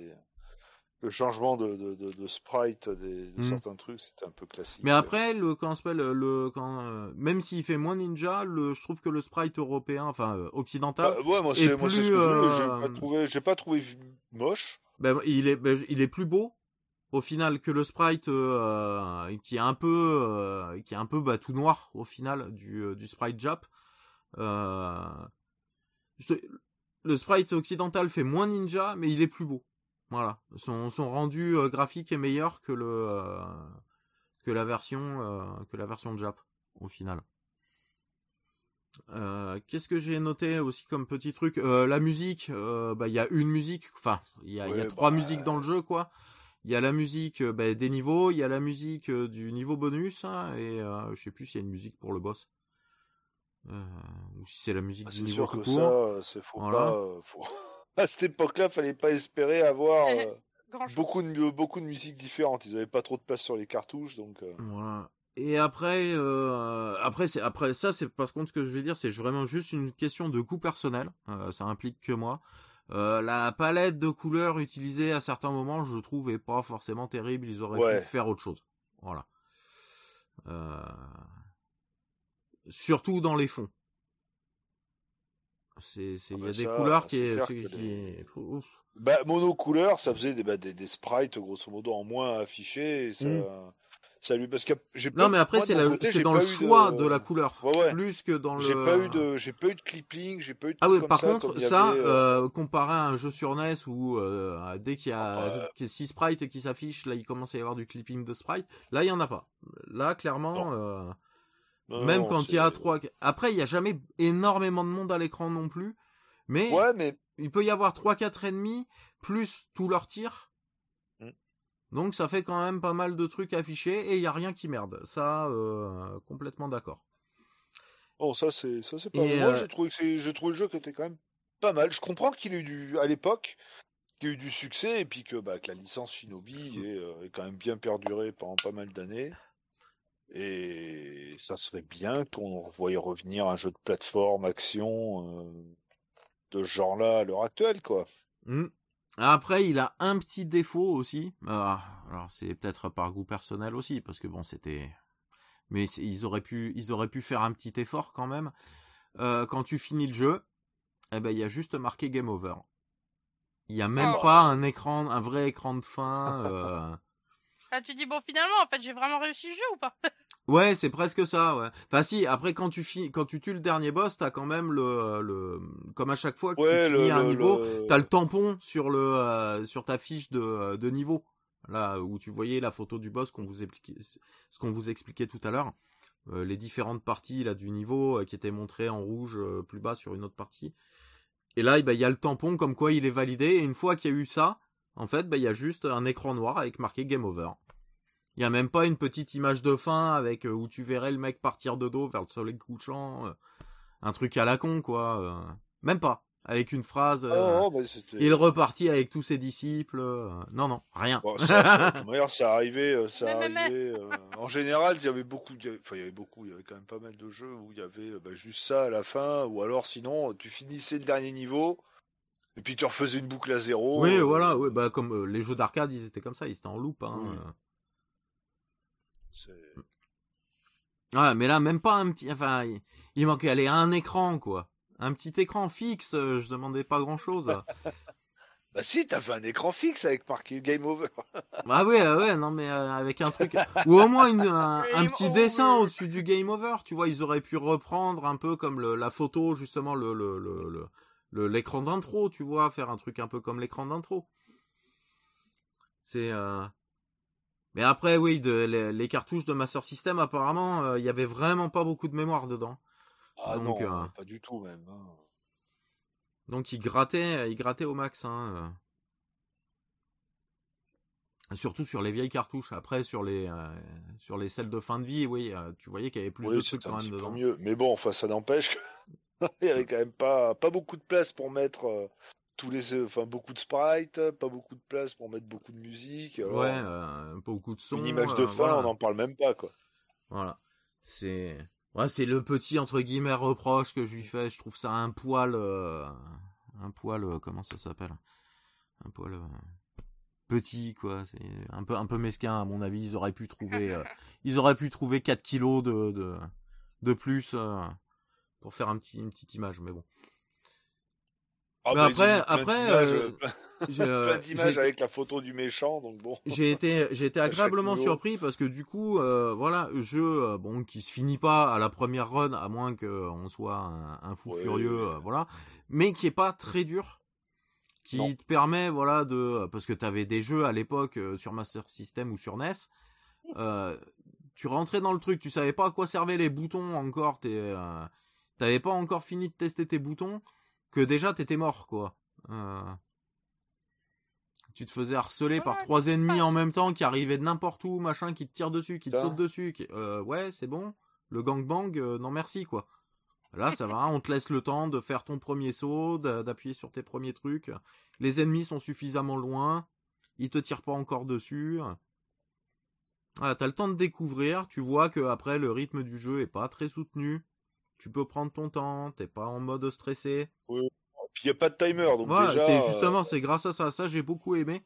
le changement de, de, de, sprite des, de hmm. certains trucs, c'était un peu classique. Mais après, le quand s'appelle le quand euh, même s'il fait moins ninja, le je trouve que le sprite européen, enfin euh, occidental, bah, ouais, moi c'est plus. J'ai pas euh, trouvé, j'ai pas trouvé moche. Ben, il est ben, il est plus beau au final que le sprite qui est un peu qui est un peu bah, tout noir au final du du sprite Jap. Le sprite occidental fait moins ninja, mais il est plus beau. Voilà, son, son rendu euh, graphique est meilleur que le euh, que la version euh, que la version Jap au final. Qu'est-ce que j'ai noté aussi comme petit truc? La musique, bah il y a une musique, enfin il y a, y a trois bah, musiques dans le jeu quoi. Il y a la musique bah, des niveaux, il y a la musique du niveau bonus hein, et je sais plus s'il y a une musique pour le boss. ou si c'est la musique ah, du niveau tout court. Ça, c'est faut pas, faut à cette époque-là, fallait pas espérer avoir euh, beaucoup de beaucoup de musiques différentes. Ils avaient pas trop de place sur les cartouches, donc. Euh. Voilà. Et après, euh, après, c'est après ça, c'est parce contre ce que je vais dire, c'est vraiment juste une question de goût personnel. ça implique que moi. La palette de couleurs utilisée à certains moments, je trouve, est pas forcément terrible. Ils auraient pu faire autre chose. Voilà. Surtout dans les fonds. C'est, c'est, ah il y a bah des couleurs qui, est, qui, Bah, monocouleur, ça faisait des, bah, des, des, sprites, grosso modo, en moins affichés, ça, mmh. Ça lui, parce que j'ai Non, mais après, c'est, dans le choix de... la couleur. Plus que dans le. J'ai pas eu de, j'ai pas eu de clipping, j'ai pas eu de. Ah oui, par contre, ça, euh, euh... comparé à un jeu sur NES où, euh, dès qu'il y a, ah, bah... 6 sprites qui s'affichent, là, il commence à y avoir du clipping de sprites. Là, il y en a pas. Là, clairement, euh, même quand il y a trois. Après, il y a jamais énormément de monde à l'écran non plus. Mais, ouais, mais... il peut y avoir trois, quatre ennemis plus tous leurs tirs. Donc ça fait quand même pas mal de trucs affichés et il y a rien qui merde. Ça, euh, complètement d'accord. Bon, ça c'est ça c'est pas. Moi, euh... j'ai trouvé que j'ai trouvé le jeu qui était quand même pas mal. Je comprends qu'il ait eu du à l'époque qu'il ait eu du succès et puis que, bah, que la licence Shinobi est, euh, est quand même bien perdurée pendant pas mal d'années. Et ça serait bien qu'on voyait revenir un jeu de plateforme, action, euh, de ce genre-là à l'heure actuelle, quoi. Mmh. Après, il a un petit défaut aussi. Ah, alors, c'est peut-être par goût personnel aussi, parce que bon, c'était. Mais ils auraient pu, ils auraient pu faire un petit effort quand même. Euh, quand tu finis le jeu, eh ben, il y a juste marqué game over. Il y a même oh. pas un écran, un vrai écran de fin. Euh... Ah, tu dis bon finalement en fait j'ai vraiment réussi le jeu ou pas? Ouais, c'est presque ça, ouais. Enfin si, après quand tu finis, quand tu tues le dernier boss, t'as quand même le, le, comme à chaque fois que tu finis un niveau, t'as le tampon sur le, euh, sur ta fiche de, de niveau. Là où tu voyais la photo du boss qu'on vous expliquait, ce qu'on vous expliquait tout à l'heure, euh, les différentes parties là du niveau euh, qui étaient montrées en rouge plus bas sur une autre partie. Et là, eh ben, il y a le tampon comme quoi il est validé. Et une fois qu'il y a eu ça, en fait, ben, il y a juste un écran noir avec marqué Game Over. Il y a même pas une petite image de fin avec euh, où tu verrais le mec partir de dos vers le soleil couchant, euh, un truc à la con quoi. Euh. même pas. avec une phrase. Ah, euh, non, bah, il repartit avec tous ses disciples. euh, non, non, rien. Bon, ça, ça, d'ailleurs, ça arrivait, euh, ça Mais, mais, mais. arrivait. euh, en général, il y avait beaucoup, il y avait- enfin, il y avait beaucoup, il y avait quand même pas mal de jeux où il y avait bah, juste ça à la fin, ou alors sinon, tu finissais le dernier niveau, et puis tu refaisais une boucle à zéro. oui, euh, voilà, ouais, bah comme euh, les jeux d'arcade, ils étaient comme ça, ils étaient en loop. Hein, Oui. Ouais, mais là, même pas un petit. Enfin, il, il manquait aller un écran, quoi. Un petit écran fixe, euh, je demandais pas grand chose. Bah si, t'as fait un écran fixe avec marqué Game Over. ah ouais, ah ouais, non, mais euh, avec un truc. Ou au moins une, un, un petit over. dessin au-dessus du game over, tu vois, ils auraient pu reprendre un peu comme le, la photo, justement, le, le, le, le- le- l'écran d'intro, tu vois, faire un truc un peu comme l'écran d'intro. C'est. euh, Mais après, oui, de, les, les cartouches de Master System, apparemment, euh, il y avait vraiment pas beaucoup de mémoire dedans. Ah Donc, non, euh, pas du tout même. hein. Donc il grattait, il grattait au max. Hein. euh. Surtout sur les vieilles cartouches. Après sur les euh, sur les celles de fin de vie, oui, euh, tu voyais qu'il y avait plus Oui, de trucs quand même dedans. mieux. Mais bon, enfin, ça n'empêche qu'il y avait quand même pas, pas beaucoup de place pour mettre euh, tous les, enfin, beaucoup de sprites, pas beaucoup de place pour mettre beaucoup de musique. alors, Ouais, euh, beaucoup de son. une image de euh, fin, voilà. on n'en parle même pas, quoi. Voilà. C'est ouais, c'est le petit entre guillemets reproche que je lui fais. Je trouve ça un poil, euh, un poil, comment ça s'appelle? Un poil euh, petit quoi. C'est un peu un peu mesquin à mon avis. Ils auraient pu trouver, ils auraient pu trouver 4 kilos de de, de plus pour faire un petit une petite image. Mais bon. Ah, Mais bah, après- après, d'images, euh, plein- J'ai, euh, d'images avec la photo du méchant, donc bon. j'ai été j'ai été agréablement surpris parce que du coup euh, voilà jeu euh, bon qui se finit pas à la première run à moins que on soit un, un fou Ouais, furieux ouais. euh, voilà mais qui est pas très dur qui Non. te permet voilà de parce que t'avais des jeux à l'époque euh, sur Master System ou sur NES euh, tu rentrais dans le truc tu savais pas à quoi servaient les boutons encore euh, t'avais pas encore fini de tester tes boutons que déjà t'étais mort quoi Euh, tu te faisais harceler par trois ennemis en même temps qui arrivaient de n'importe où, machin, qui te tirent dessus, qui te sautent dessus. Qui... Euh, ouais, c'est bon. Le gangbang, euh, non merci quoi. Là, ça va, on te laisse le temps de faire ton premier saut, d'a- d'appuyer sur tes premiers trucs. Les ennemis sont suffisamment loin, ils te tirent pas encore dessus. Ah, t'as le temps de découvrir, tu vois que après le rythme du jeu est pas très soutenu. Tu peux prendre ton temps, t'es pas en mode stressé. Puis il y a pas de timer, donc Voilà, déjà. c'est euh, justement, c'est grâce à ça. Ça, j'ai beaucoup aimé.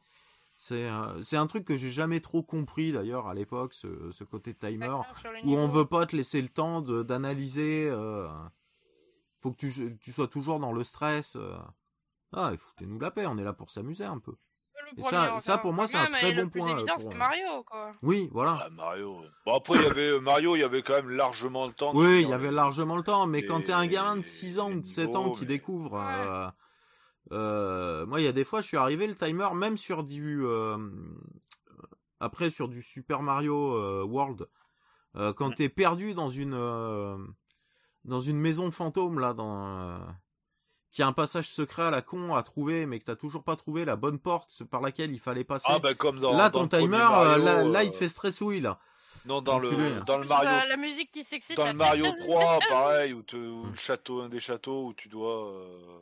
C'est euh, c'est un truc que j'ai jamais trop compris d'ailleurs à l'époque, ce, ce côté timer, où on veut pas te laisser le temps de- d'analyser. Euh, faut que tu, tu sois toujours dans le stress. euh. Ah, foutez-nous la paix, on est là pour s'amuser un peu. Le Et ça- pour moi, quand c'est un très et le bon plus point, évident, euh, pour, c'est euh, Mario, quoi. Oui, voilà. Ah, Mario. Bon, après, il y avait Mario, il y avait quand même largement le temps. Oui, il y avait largement le temps, mais quand les- t'es un gamin de 6 ans ou de 7 ans qui mais- découvre, Ouais. euh, euh, moi il y a des fois je suis arrivé le timer même sur du euh, après sur du Super Mario euh, World euh, quand t'es perdu dans une euh, dans une maison fantôme là dans euh, qui a un passage secret à la con à trouver mais que t'as toujours pas trouvé la bonne porte par laquelle il fallait passer. Ah, bah, comme dans. là dans ton timer Mario, euh, là, là, il euh, te fait stressouille là. Non, dans enculé. le, dans le Mario La, la musique qui s'excite. Dans le Mario 3, pareil, où, te- où le château, un des châteaux, où tu dois, euh,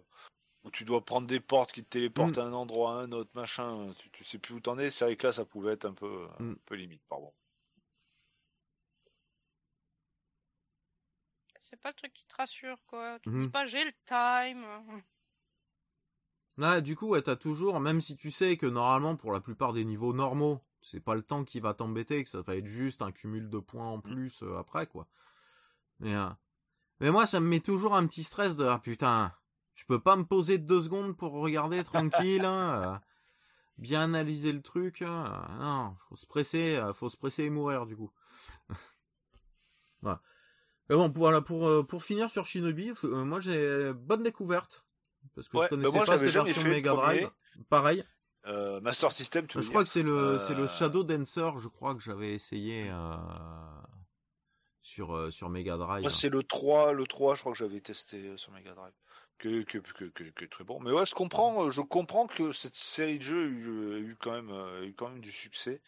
où tu dois prendre des portes qui te téléportent Mm. à un endroit, à un autre, machin. Tu, tu sais plus où t'en es. C'est vrai que là, ça pouvait être un peu, un Mm. peu limite, pardon. C'est pas le truc qui te rassure, quoi. Tu Mhm. dis pas j'ai le time. Là, du coup, ouais, t'as toujours, même si tu sais que normalement, pour la plupart des niveaux normaux, c'est pas le temps qui va t'embêter, que ça va être juste un cumul de points en plus euh, après, quoi. Mais, euh, mais moi, ça me met toujours un petit stress de, ah putain, je peux pas me poser deux secondes pour regarder tranquille, hein, euh, bien analyser le truc, hein, non, faut se presser, faut se presser et mourir, du coup. Mais bon, pour, voilà, pour, euh, pour finir sur Shinobi, euh, moi j'ai bonne découverte. Parce que Ouais, je bah connaissais moi, pas cette version Mega Drive. Pareil. Euh, Master System, tu veux Je crois que c'est le, c'est le Euh, Shadow Dancer, je crois que j'avais essayé euh, sur, euh, sur Mega Drive. Moi, c'est le 3, le 3, je crois que j'avais testé euh, sur Mega Drive. Que, que, que, très bon. Mais ouais, je comprends, euh, je comprends que cette série de jeux a eu, a eu quand même, euh, a eu quand même du succès.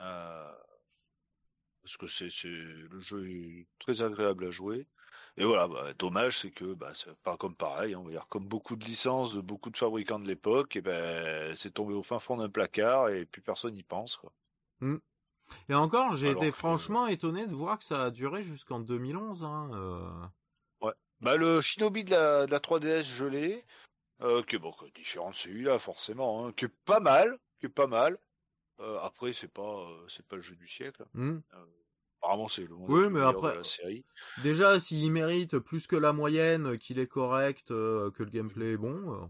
Euh, parce que c'est, le jeu est très agréable à jouer. Et voilà, bah, dommage, c'est que bah, c'est pas comme pareil, on va dire comme beaucoup de licences de beaucoup de fabricants de l'époque, et ben c'est tombé au fin fond d'un placard et plus personne n'y pense. Quoi. Et encore, j'ai été que- franchement étonné de voir que ça a duré jusqu'en 2011. Hein, euh. Bah, le Shinobi de la, de la 3DS, je l'ai. Euh, qui est bon, différent de celui-là, forcément. Hein, qui est pas mal. Qui est pas mal. Euh, après, c'est pas, euh, c'est pas le jeu du siècle. Hmm. Apparemment, c'est le Oui, mais après- de la série. Déjà, s'il mérite plus que la moyenne, qu'il est correct, euh, que le gameplay est bon, euh,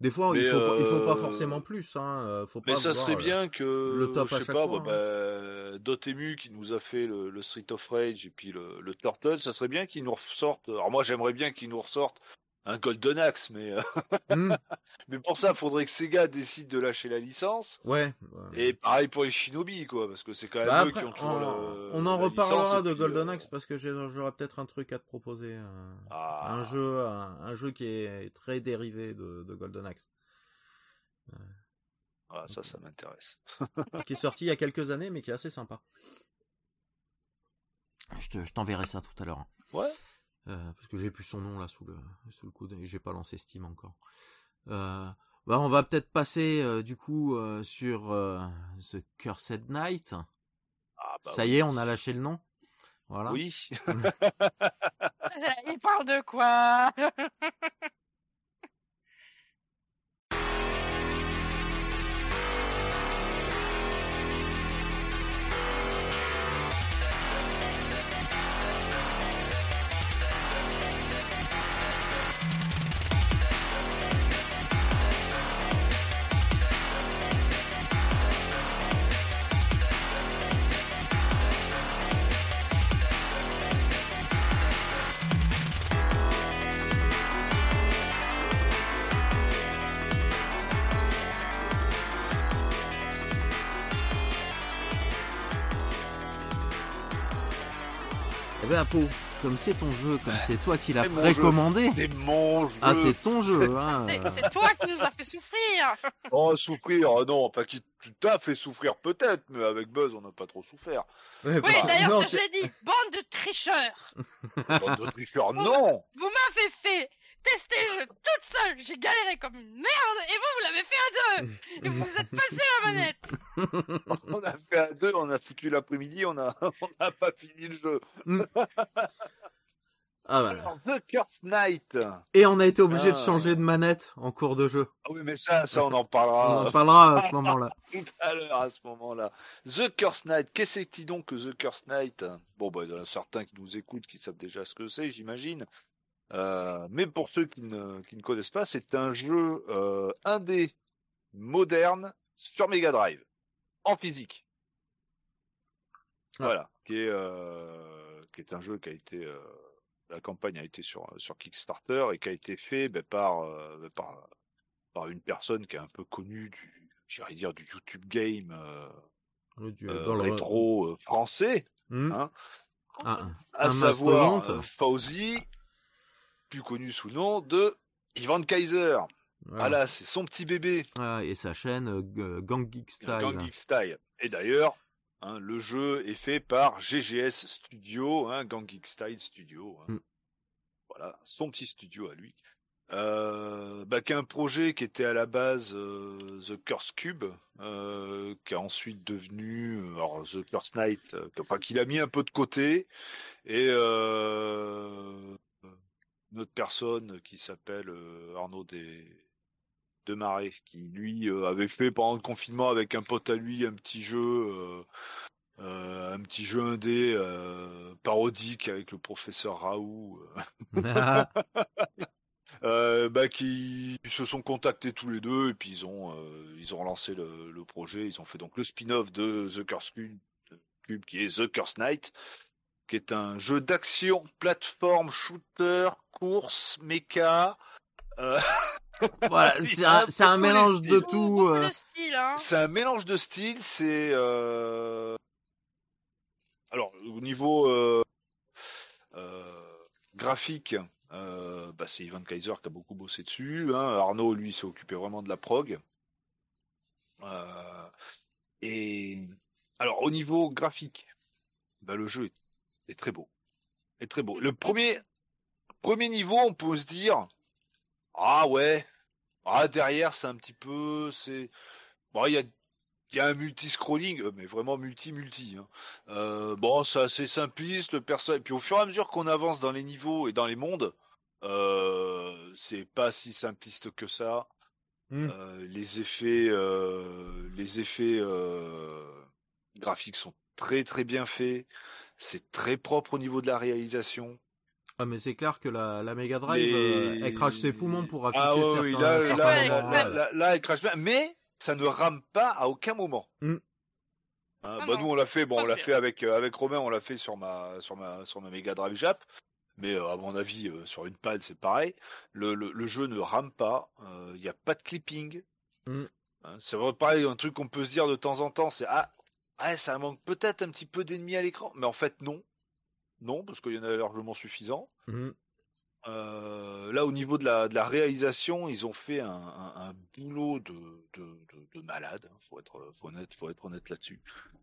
des fois, il faut, il faut pas euh, forcément plus. Hein, euh, Mais ça serait euh, bien que, le top je sais pas, fois, bah, bah, Dotemu qui nous a fait le, le Street of Rage et puis le, le Turtle, ça serait bien qu'il nous ressorte. Alors moi, j'aimerais bien qu'il nous ressorte un Golden Axe, mais euh, hmm, mais pour ça, il faudrait que Sega décide de lâcher la licence. ouais. Et pareil pour les Shinobi, quoi, parce que c'est quand même Bah eux après, qui ont toujours on, le- on en reparlera de puis, Golden euh, Axe parce que j'aurai peut-être un truc à te proposer. Un, Ah. un jeu, un, un jeu qui est très dérivé de, de Golden Axe, Voilà, ça, ça m'intéresse. qui est sorti il y a quelques années, mais qui est assez sympa. Je te- je t'enverrai ça tout à l'heure. hein. Ouais. Euh, parce que j'ai plus son nom là sous le sous le coude et j'ai pas lancé Steam encore. Euh, bah on va peut-être passer euh, du coup euh, sur euh, The Cursed Night. Ah, bah Ça oui. y est, on a lâché le nom. Voilà. Oui. Il parle de quoi? Apo, comme c'est ton jeu, comme c'est toi qui l'as précommandé. C'est mon jeu. Ah, c'est ton jeu, hein. C'est toi qui nous as fait souffrir Oh, souffrir, oh non, pas qui t'a fait souffrir peut-être, mais avec Buzz, on n'a pas trop souffert. Ouais, Oui, bah, d'ailleurs, je l'ai dit, bande de tricheurs Bande de tricheurs, non Vous m'avez fait tester le jeu toute seule, j'ai galéré comme une merde, et vous, vous l'avez fait à deux Et vous vous êtes passé la manette On a fait à deux, on a foutu l'après-midi, on a, on n'a pas fini le jeu. Ah, bah. Alors, The Curse Knight. Et on a été obligé de Ah. changer de manette en cours de jeu. Ah oui, mais ça, ça, on en On parlera en parlera à ce moment-là. tout à l'heure, à ce moment-là. The Curse Knight. Qu'est-ce que c'est donc que The Curse Knight Bon, bah, il y en a certains qui nous écoutent qui savent déjà ce que c'est, j'imagine. Euh, mais pour ceux qui ne, qui ne connaissent pas, c'est un jeu euh, indé moderne sur Mega Drive, en physique. Ah. Voilà, qui est, euh, qui est un jeu qui a été, euh, la campagne a été sur, sur Kickstarter et qui a été fait ben, par, euh, par, par une personne qui est un peu connue du, dire, du YouTube game euh, Oui, du- euh, dans le- rétro français, Hmm. hein. Ah, à Un savoir Fauzi, plus connu sous le nom de Ivan Kaiser. voilà. Voilà, c'est son petit bébé. Ah, et sa chaîne euh, G- Gang Geek Style. Gang Geek Style. Et d'ailleurs, hein, le jeu est fait par GGS Studio, hein, Gang Geek Style Studio. hein. Mm. Voilà, son petit studio à lui. Euh, bah, qui est un projet qui était à la base euh, The Curse Cube, euh, qui a ensuite devenu euh, alors, The Curse Knight, euh, enfin qu'il a mis un peu de côté, et euh, une autre personne qui s'appelle euh, Arnaud des de Marais, qui lui euh, avait fait pendant le confinement avec un pote à lui un petit jeu, euh, euh, un petit jeu indé euh, parodique avec le professeur Raoult, Ah, euh, bah, qui se sont contactés tous les deux et puis ils ont euh, ils ont relancé le, le projet, ils ont fait donc le spin-off de The Curse Cube, Cube, qui est The Curse Knight, qui est un jeu d'action, plateforme, shooter, course, mecha. euh, voilà, Il c'est un, un c'est un mélange de tout. Beaucoup euh. de style, hein C'est un mélange de styles, c'est euh... alors au niveau euh, euh, graphique, euh, bah, c'est Ivan Kaiser qui a beaucoup bossé dessus. hein. Arnaud, lui, s'est occupé vraiment de la prog. Euh, Et alors au niveau graphique, bah, le jeu est, est très beau, est très beau. Le premier, Premier niveau, on peut se dire, ah ouais, ah derrière c'est un petit peu, c'est, bon il y a, il y a un multi-scrolling, euh, mais vraiment multi-multi. Hein. Euh, bon, c'est assez simpliste, le personnage. Et puis au fur et à mesure qu'on avance dans les niveaux et dans les mondes, euh, c'est pas si simpliste que ça. Mm. Euh, les effets, euh, les effets euh, graphiques sont très très bien faits. C'est très propre au niveau de la réalisation. Ah mais c'est clair que la, la Mega Drive, Les- euh, elle crache ses poumons pour afficher Ah ouais, certains, oui, là, certains là, moments. là, là, là, elle crache bien, mais ça ne rame pas à aucun moment. Mm. Hein, Ah bah, non, nous on l'a fait, bon on l'a fait avec euh, avec Romain, on l'a fait sur ma sur ma sur ma Mega Drive Jap, mais euh, à mon avis euh, sur une pad c'est pareil. Le, le, le jeu ne rame pas, il n'y a pas de clipping. Mm. Hein, c'est vrai pareil un truc qu'on peut se dire de temps en temps, c'est ah ouais, ça manque peut-être un petit peu d'ennemis à l'écran, mais en fait non, non parce qu'il y en a largement suffisant. Mm. Euh, là, au niveau de la, de la réalisation, ils ont fait un, un, un boulot de, de, de, de malade. hein, Faut être, faut honnête, faut être honnête là-dessus.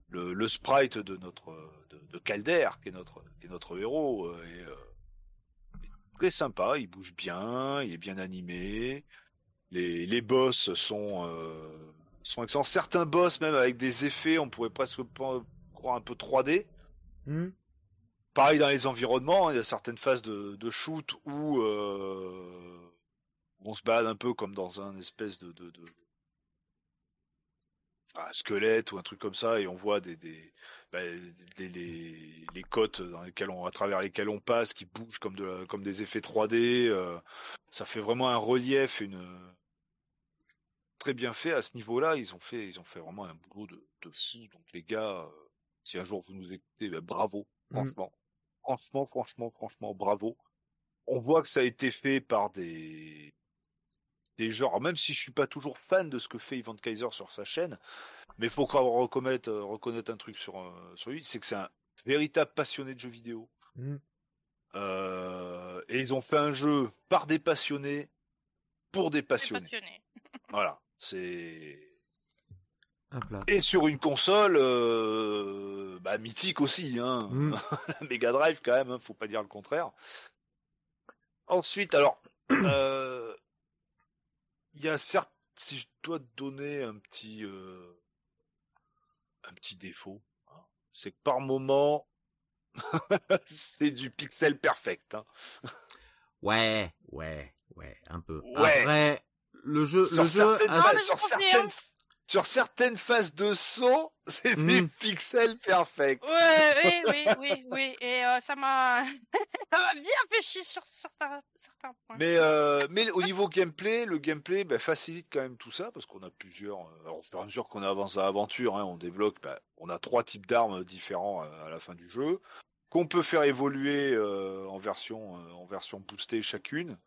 Le, le sprite de notre, de, de Calder, qui est notre, qui est notre héros, euh, est, euh, est très sympa. Il bouge bien, il est bien animé. Les, les boss sont, euh, sont excellents. Certains boss, même avec des effets, on pourrait presque pas- croire un peu 3D. Mm. Pareil dans les environnements, il y a certaines phases de, de shoot où euh, on se balade un peu comme dans un espèce de, de, de- un squelette ou un truc comme ça et on voit des, des, bah, des- les, les côtes dans lesquelles on, à travers lesquelles on passe qui bougent comme, de, la- comme des effets 3D. euh, ça fait vraiment un relief, une très bien fait à ce niveau-là. Ils ont fait, ils ont fait vraiment un boulot de, de fou. Donc les gars, euh, si un jour vous nous écoutez, bah, bravo, Mm. franchement. Franchement, franchement, franchement, bravo. On voit que ça a été fait par des des genres, même si je suis pas toujours fan de ce que fait Ivan Kaiser sur sa chaîne, mais il faut quand même reconnaître, euh, reconnaître un truc sur, euh, sur lui, c'est que c'est un véritable passionné de jeux vidéo. Mm. Euh, et ils ont fait un jeu par des passionnés, pour des passionnés. passionné. Voilà, c'est et sur une console euh, bah, mythique aussi, hein. Mm. la Mega Drive quand même, hein, faut pas dire le contraire. Ensuite, alors, euh, il y a certes, si je dois te donner un petit, euh, un petit défaut, hein, c'est que par moment, c'est du pixel perfect. Hein. Ouais, ouais, ouais, un peu. Ouais. Après, le jeu, Sur le jeu, certaines, Ah, je sur certaines, sur certaines phases de saut, c'est des Mm. pixels perfect. Ouais, oui, oui, oui, oui. Et euh, ça m'a ça m'a bien fait chier sur, sur certains, certains points. Mais, euh, mais au niveau gameplay, le gameplay bah, facilite quand même tout ça parce qu'on a plusieurs. euh, Alors, au fur et à mesure qu'on avance dans l'aventure, hein, on débloque. bah, on a trois types d'armes différents à la fin du jeu qu'on peut faire évoluer euh, en version euh, en version boostée chacune.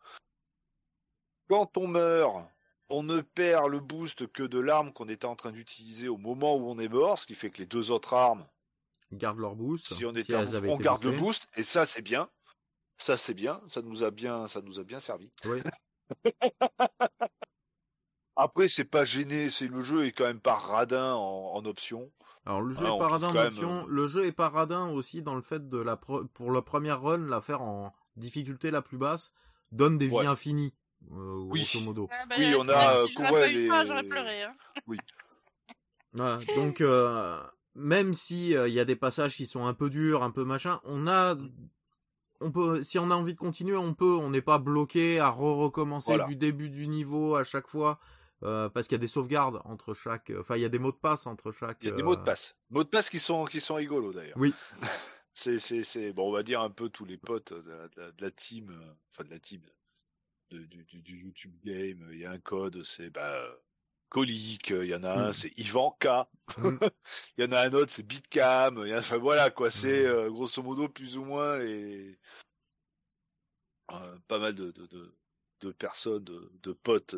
Quand on meurt, on ne perd le boost que de l'arme qu'on était en train d'utiliser au moment où on est mort, ce qui fait que les deux autres armes garde leur boost. si on si était en elles boost, avaient on été garde le boost et ça c'est bien. Ça c'est bien, ça nous a bien, ça nous a bien servi. Oui. Après c'est pas gêné, c'est le jeu est quand même pas radin en, en option. Alors le jeu est pas radin même, d'option. euh, Le jeu est pas radin aussi dans le fait de la pour la première run la faire en difficulté la plus basse donne des Ouais. vies infinies. Euh, Oui. grosso modo. Ah, bah, oui, on a, euh, Si j'aurais j'aurais pleuré. Hein. Voilà, donc euh, même si il y a des passages qui sont un peu durs, un peu machin, on a on peut si on a envie de continuer, on peut, on n'est pas bloqué à re-recommencer Voilà. du début du niveau à chaque fois euh, parce qu'il y a des sauvegardes entre chaque enfin il y a des mots de passe entre chaque Il y a des mots de passe. Mots de passe qui sont qui sont rigolos d'ailleurs. Oui. c'est c'est c'est bon on va dire un peu tous les potes de la, de la- team, enfin de la team de- du, du, du YouTube game. Il y a un code, c'est bah colique. Il y en a un, Mm. c'est Ivan K. Mm. Il y en a un autre, c'est Big Cam. Il y a- Enfin voilà quoi, c'est Mm. euh, grosso modo plus ou moins les euh, pas mal de de, de, de personnes, de, potes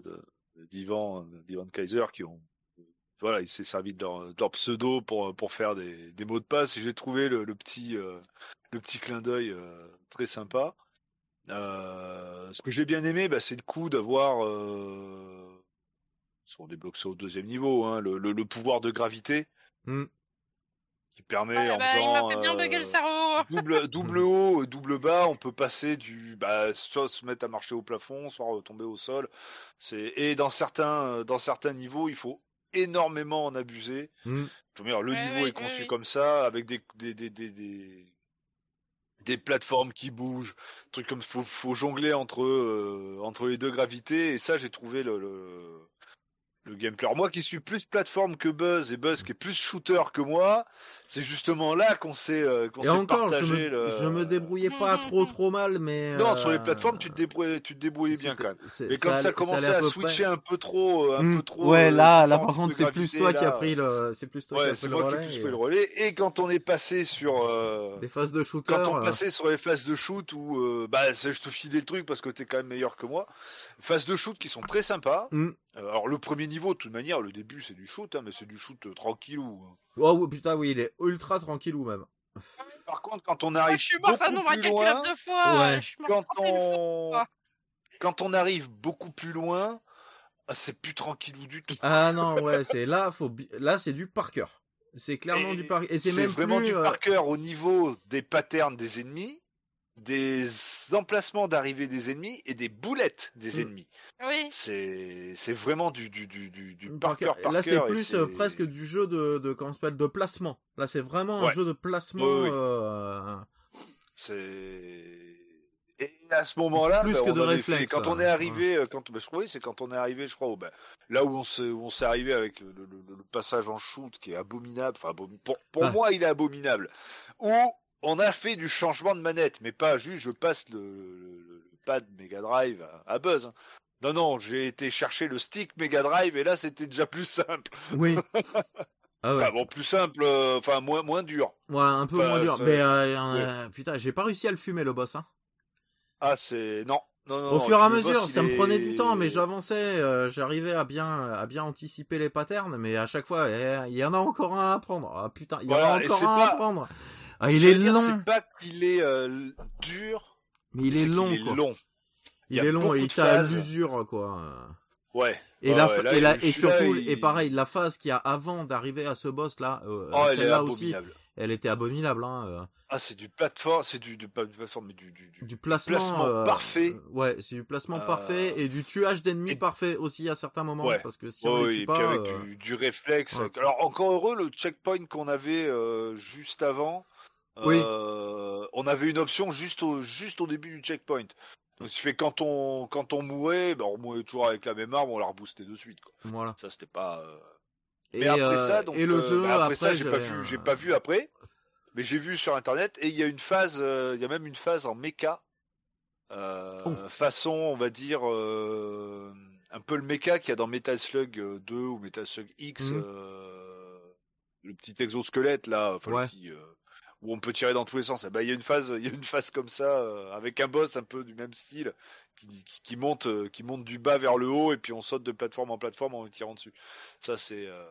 d'Ivan, d'Ivan Kaiser qui ont voilà, il s'est servi de leur, pseudo pour pour faire des, des mots de passe. Et j'ai trouvé le, le petit euh, le petit clin d'œil euh, très sympa. Euh, ce que j'ai bien aimé, bah, c'est le coup d'avoir euh, on débloque ça au deuxième niveau, hein, le, le, le pouvoir de gravité Mm. qui permet Ouais, en bah, faisant m'a fait bien bugger le euh, cerveau. double, double haut, euh, double bas, on peut passer du bah, soit se mettre à marcher au plafond, soit retomber au sol. C'est et dans certains dans certains niveaux, il faut énormément en abuser. Mm. Je veux dire, le Ouais, niveau oui, est oui, conçu oui. comme ça, avec des des, des, des, des plateformes qui bougent, trucs comme faut faut jongler entre euh, entre les deux gravités et ça j'ai trouvé le le gameplay. Alors moi qui suis plus plateforme que Buzz et Buzz qui est plus shooter que moi, c'est justement là qu'on s'est euh, qu'on s'est encore, je partagé me, le... je me débrouillais pas trop trop mal, mais. Non, sur les euh, plateformes, tu te débrouillais, tu te débrouillais bien quand même. c'est- Mais quand allait- ça commençait allait à, peu switcher près. un peu trop, euh, un peu trop. Ouais, euh, là, là, différents par contre, c'est plus toi qui là, as pris le, c'est plus toi qui Ouais, c'est pris le moi qui ai relais. plus et- pris le relais. Et quand on est passé sur euh, Des phases de shooter. quand on euh, passait sur les phases de shoot où euh, bah c'est- je te filais le truc parce que t'es quand même meilleur que moi. Phases de shoot qui sont très sympas. Mm. Euh, alors le premier niveau, de toute manière, le début c'est du shoot, hein, mais c'est du shoot euh, tranquillou. hein. Oh putain, oui, il est ultra tranquillou même. Par contre, quand on Moi, arrive beaucoup nombre plus loin, de fois. Ouais. Je suis morte quand 30 000 fois. on fois. quand on arrive beaucoup plus loin, ah, c'est plus tranquillou du tout. Ah non, ouais, c'est là, faut, là, c'est du par cœur. C'est clairement Et du par Et c'est C'est même vraiment plus. du euh, par cœur au niveau des patterns des ennemis, des emplacements d'arrivée des ennemis et des boulettes des Mm. ennemis. Oui. C'est c'est vraiment du du du du, du par par cœur. par Là, c'est plus euh, presque du jeu de, de comment s'appelle, de placement. Là, c'est vraiment un jeu de placement. Oui, oui. euh, C'est et à ce moment-là, Plus ben, que on de réflexe, fait- quand on hein. est arrivé, euh, quand ben, je crois oui, c'est quand on est arrivé, je crois, au- ben, là où on s'est où on s'est arrivé avec le, le- le- le passage en shoot qui est abominable. Enfin, pour pour Ah. moi, il est abominable. Où on a fait du changement de manette, mais pas juste je passe le, le- le pad Mega Drive à, à Buzz. hein. Non, non, j'ai été chercher le stick Mega Drive et là c'était déjà plus simple. Oui. Ah ouais. Enfin bon, plus simple, euh, enfin moins moins dur. Ouais, un peu Enfin, moins dur. Mais euh, euh, putain, j'ai pas réussi à le fumer le boss. Hein. Ah c'est non. Non, non, Au non, fur et à boss, mesure, ça me prenait du temps, mais j'avançais, euh, j'arrivais à bien, à bien anticiper les patterns, mais à chaque fois, eh, il y en a encore un à prendre. Ah putain, il y Voilà, en a encore un pas- à prendre. Ah, il est dire, long, C'est pas qu'il est euh, dur, mais il est long, quoi. long. Il est long et il t'a à l'usure, quoi. Ouais. Et, la, ouais, fa- là, et, la- et surtout, il- et pareil, la phase qu'il y a avant d'arriver à ce boss là, euh, Oh, celle-là aussi, elle était abominable. Hein, euh, Ah, c'est du plateforme, c'est du, du pas du plateforme, mais du, du, placement, placement euh, parfait. ouais, c'est du placement Euh, parfait et du tuage d'ennemis et- parait aussi à certains moments Ouais. parce que si Ouais, on oui, les et tue puis pas, avec euh, du, réflexe. Alors encore heureux, le checkpoint qu'on avait juste avant, Oui. euh, on avait une option juste au, juste au début du checkpoint. Donc, ce fait quand on, quand on mourait, ben, on mourait toujours avec la même arme, on la reboostait de suite. Quoi. voilà. Ça, c'était pas. euh, Et, Mais après euh, ça, donc, et le euh, jeu après, après, ça, j'ai pas vu, j'ai pas vu après, mais j'ai vu sur internet et il y a une phase, euh, il y a même une phase en mecha, euh, Oh. façon, on va dire, euh, un peu le mecha qu'il y a dans Metal Slug euh, 2 ou Metal Slug X, Mhm. euh, le petit exosquelette là, enfin, le Ouais. petit, euh, on peut tirer dans tous les sens. Et ben, il y a une phase, il y a une phase comme ça euh, avec un boss un peu du même style qui, monte, euh, qui monte du bas vers le haut et puis on saute de plateforme en plateforme en tirant dessus. Ça c'est euh,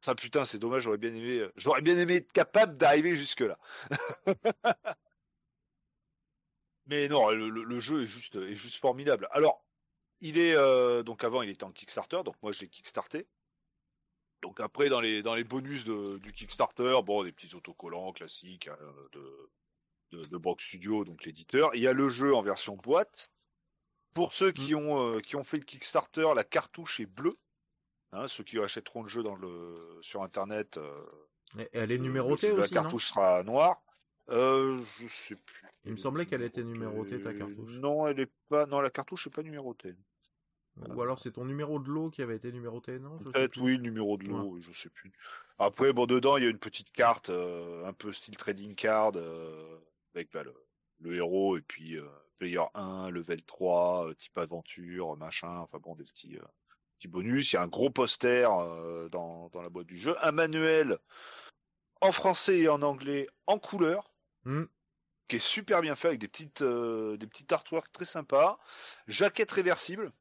ça putain, c'est dommage, j'aurais bien aimé être capable d'arriver jusque là. Mais non, le, jeu est juste est juste formidable. Alors, il est donc avant il était en Kickstarter, donc moi je l'ai kickstarté. Donc après dans les dans les bonus de, du Kickstarter, bon des petits autocollants classiques hein, de de, de Brock Studio, donc l'éditeur. Il y a le jeu en version boîte. Pour ceux qui ont euh, qui ont fait le Kickstarter, la cartouche est bleue. Hein, ceux qui achèteront le jeu dans le sur internet, euh, Et Elle est le- numérotée le- aussi, la cartouche sera noire. Euh, je sais plus. Il me semblait qu'elle était numérotée, ta cartouche. Non, elle est pas. Non, la cartouche est pas numérotée. Ou alors c'est ton numéro de lot qui avait été numéroté, non? Peut-être oui, le numéro de lot, je sais plus. Après, bon, dedans, il y a une petite carte, euh, un peu style trading card, euh, avec bah, le, le héros, et puis euh, player 1, level 3, euh, type aventure, machin, enfin bon, des petits, petits bonus. Il y a un gros poster dans, dans la boîte du jeu, un manuel en français et en anglais en couleur. Hmm. qui est super bien fait avec des petites euh, des petites artworks très sympas, jaquette réversible.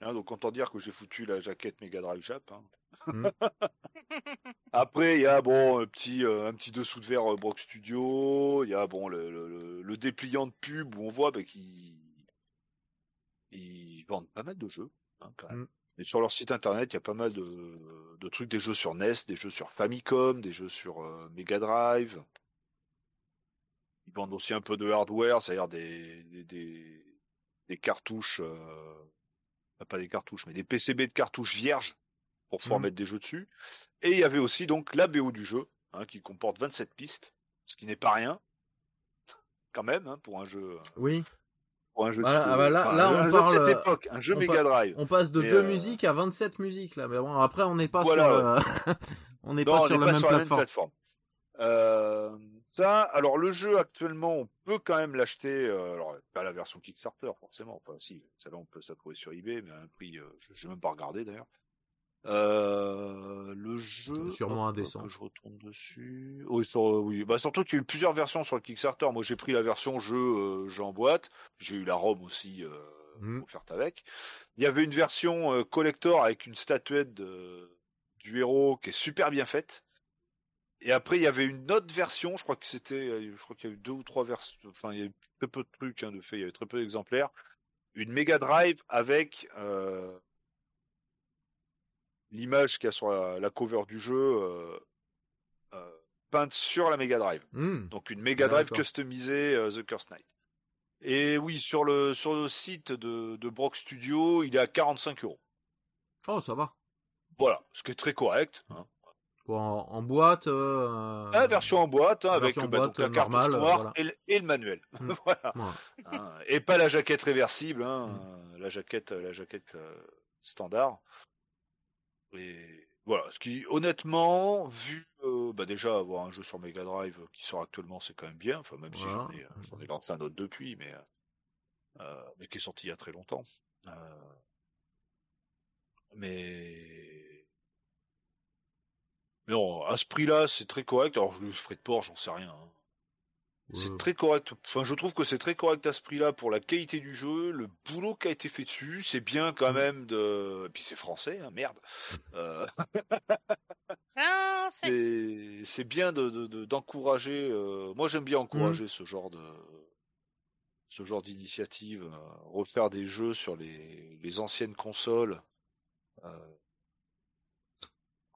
Hein, donc autant dire que j'ai foutu la jaquette Mega Drive Jap. hein. Mm. Après il y a bon un petit euh, un petit dessous de verre euh, Brock Studio, il y a bon le, le- le- dépliant de pub où on voit bah, qu'ils ils vendent pas mal de jeux hein, quand même. Mm. Et sur leur site internet, il y a pas mal de, de trucs, des jeux sur NES, des jeux sur Famicom, des jeux sur euh, Mega Drive. Ils vendent aussi un peu de hardware, c'est-à-dire des, des, des, des cartouches, euh, pas des cartouches, mais des PCB de cartouches vierges pour pouvoir Mhm. mettre des jeux dessus. Et il y avait aussi donc la BO du jeu, hein, qui comporte 27 pistes, ce qui n'est pas rien, quand même, hein, pour un jeu. Oui. Pour un jeu, Voilà, ah bah là- enfin, là, un on jeu de parle, cette euh, époque, un jeu Mega Drive. On passe de Mais, deux euh, musiques à 27 musiques là. Mais bon, après on n'est pas Voilà, sur le... on n'est pas sur la pas même sur la même plateforme. plateforme. Euh, ça, alors le jeu actuellement, on peut quand même l'acheter. euh, alors pas la version Kickstarter forcément. Enfin si, celle-là on peut se la trouver sur eBay, mais à un prix, euh, je n'ai même pas regardé d'ailleurs. Euh, le jeu. Sûrement hop, indécent. Que je retourne dessus. Oui, sur, euh, oui. Bah, surtout qu'il y a eu plusieurs versions sur le Kickstarter. Moi, j'ai pris la version jeu, jeu en boîte. J'ai eu la ROM aussi Mhm. offerte avec. Il y avait une version collector avec une statuette de- du héros qui est super bien faite. Et après, il y avait une autre version. Je crois que c'était, euh, je crois qu'il y a eu deux ou trois versions. Enfin, il y a eu très peu de trucs hein, de fait. Il y avait très peu d'exemplaires. Une Mega Drive avec euh, l'image qu'il y a sur la, la cover du jeu euh, euh, peinte sur la Mega Drive. Hmm. Donc une Mega Drive D'accord. customisée The Curse Knight. Et oui, sur le sur le site de, de Brock Studio, il est à 45 euros. Oh, ça va. Voilà, ce qui est très correct. Hein. En, en boîte. euh, Ah, version en boîte, hein, avec version bah, boîte, donc, la euh, cartouche normale, noire voilà. et, le, et le manuel. Mm. voilà. hein. Et pas la jaquette réversible, hein, euh, la jaquette, la jaquette euh, standard. Et voilà, ce qui, honnêtement, vu euh, bah déjà avoir un jeu sur Mega Drive qui sort actuellement, c'est quand même bien. Enfin, même si j'en ai, euh, j'en ai lancé un autre depuis, mais euh, euh, mais qui est sorti il y a très longtemps. Euh, mais mais non, à ce prix-là, c'est très correct. Alors, je le ferai de port, j'en sais rien. hein. C'est très correct. Enfin, je trouve que c'est très correct à ce prix-là pour la qualité du jeu, le boulot qui a été fait dessus. C'est bien quand Mm. même de. Et puis c'est français, hein, merde. Euh, Ah, c'est bien de de- de- d'encourager. euh, Moi, j'aime bien encourager Mm. ce genre de ce genre d'initiative, euh, refaire des jeux sur les les anciennes consoles. euh,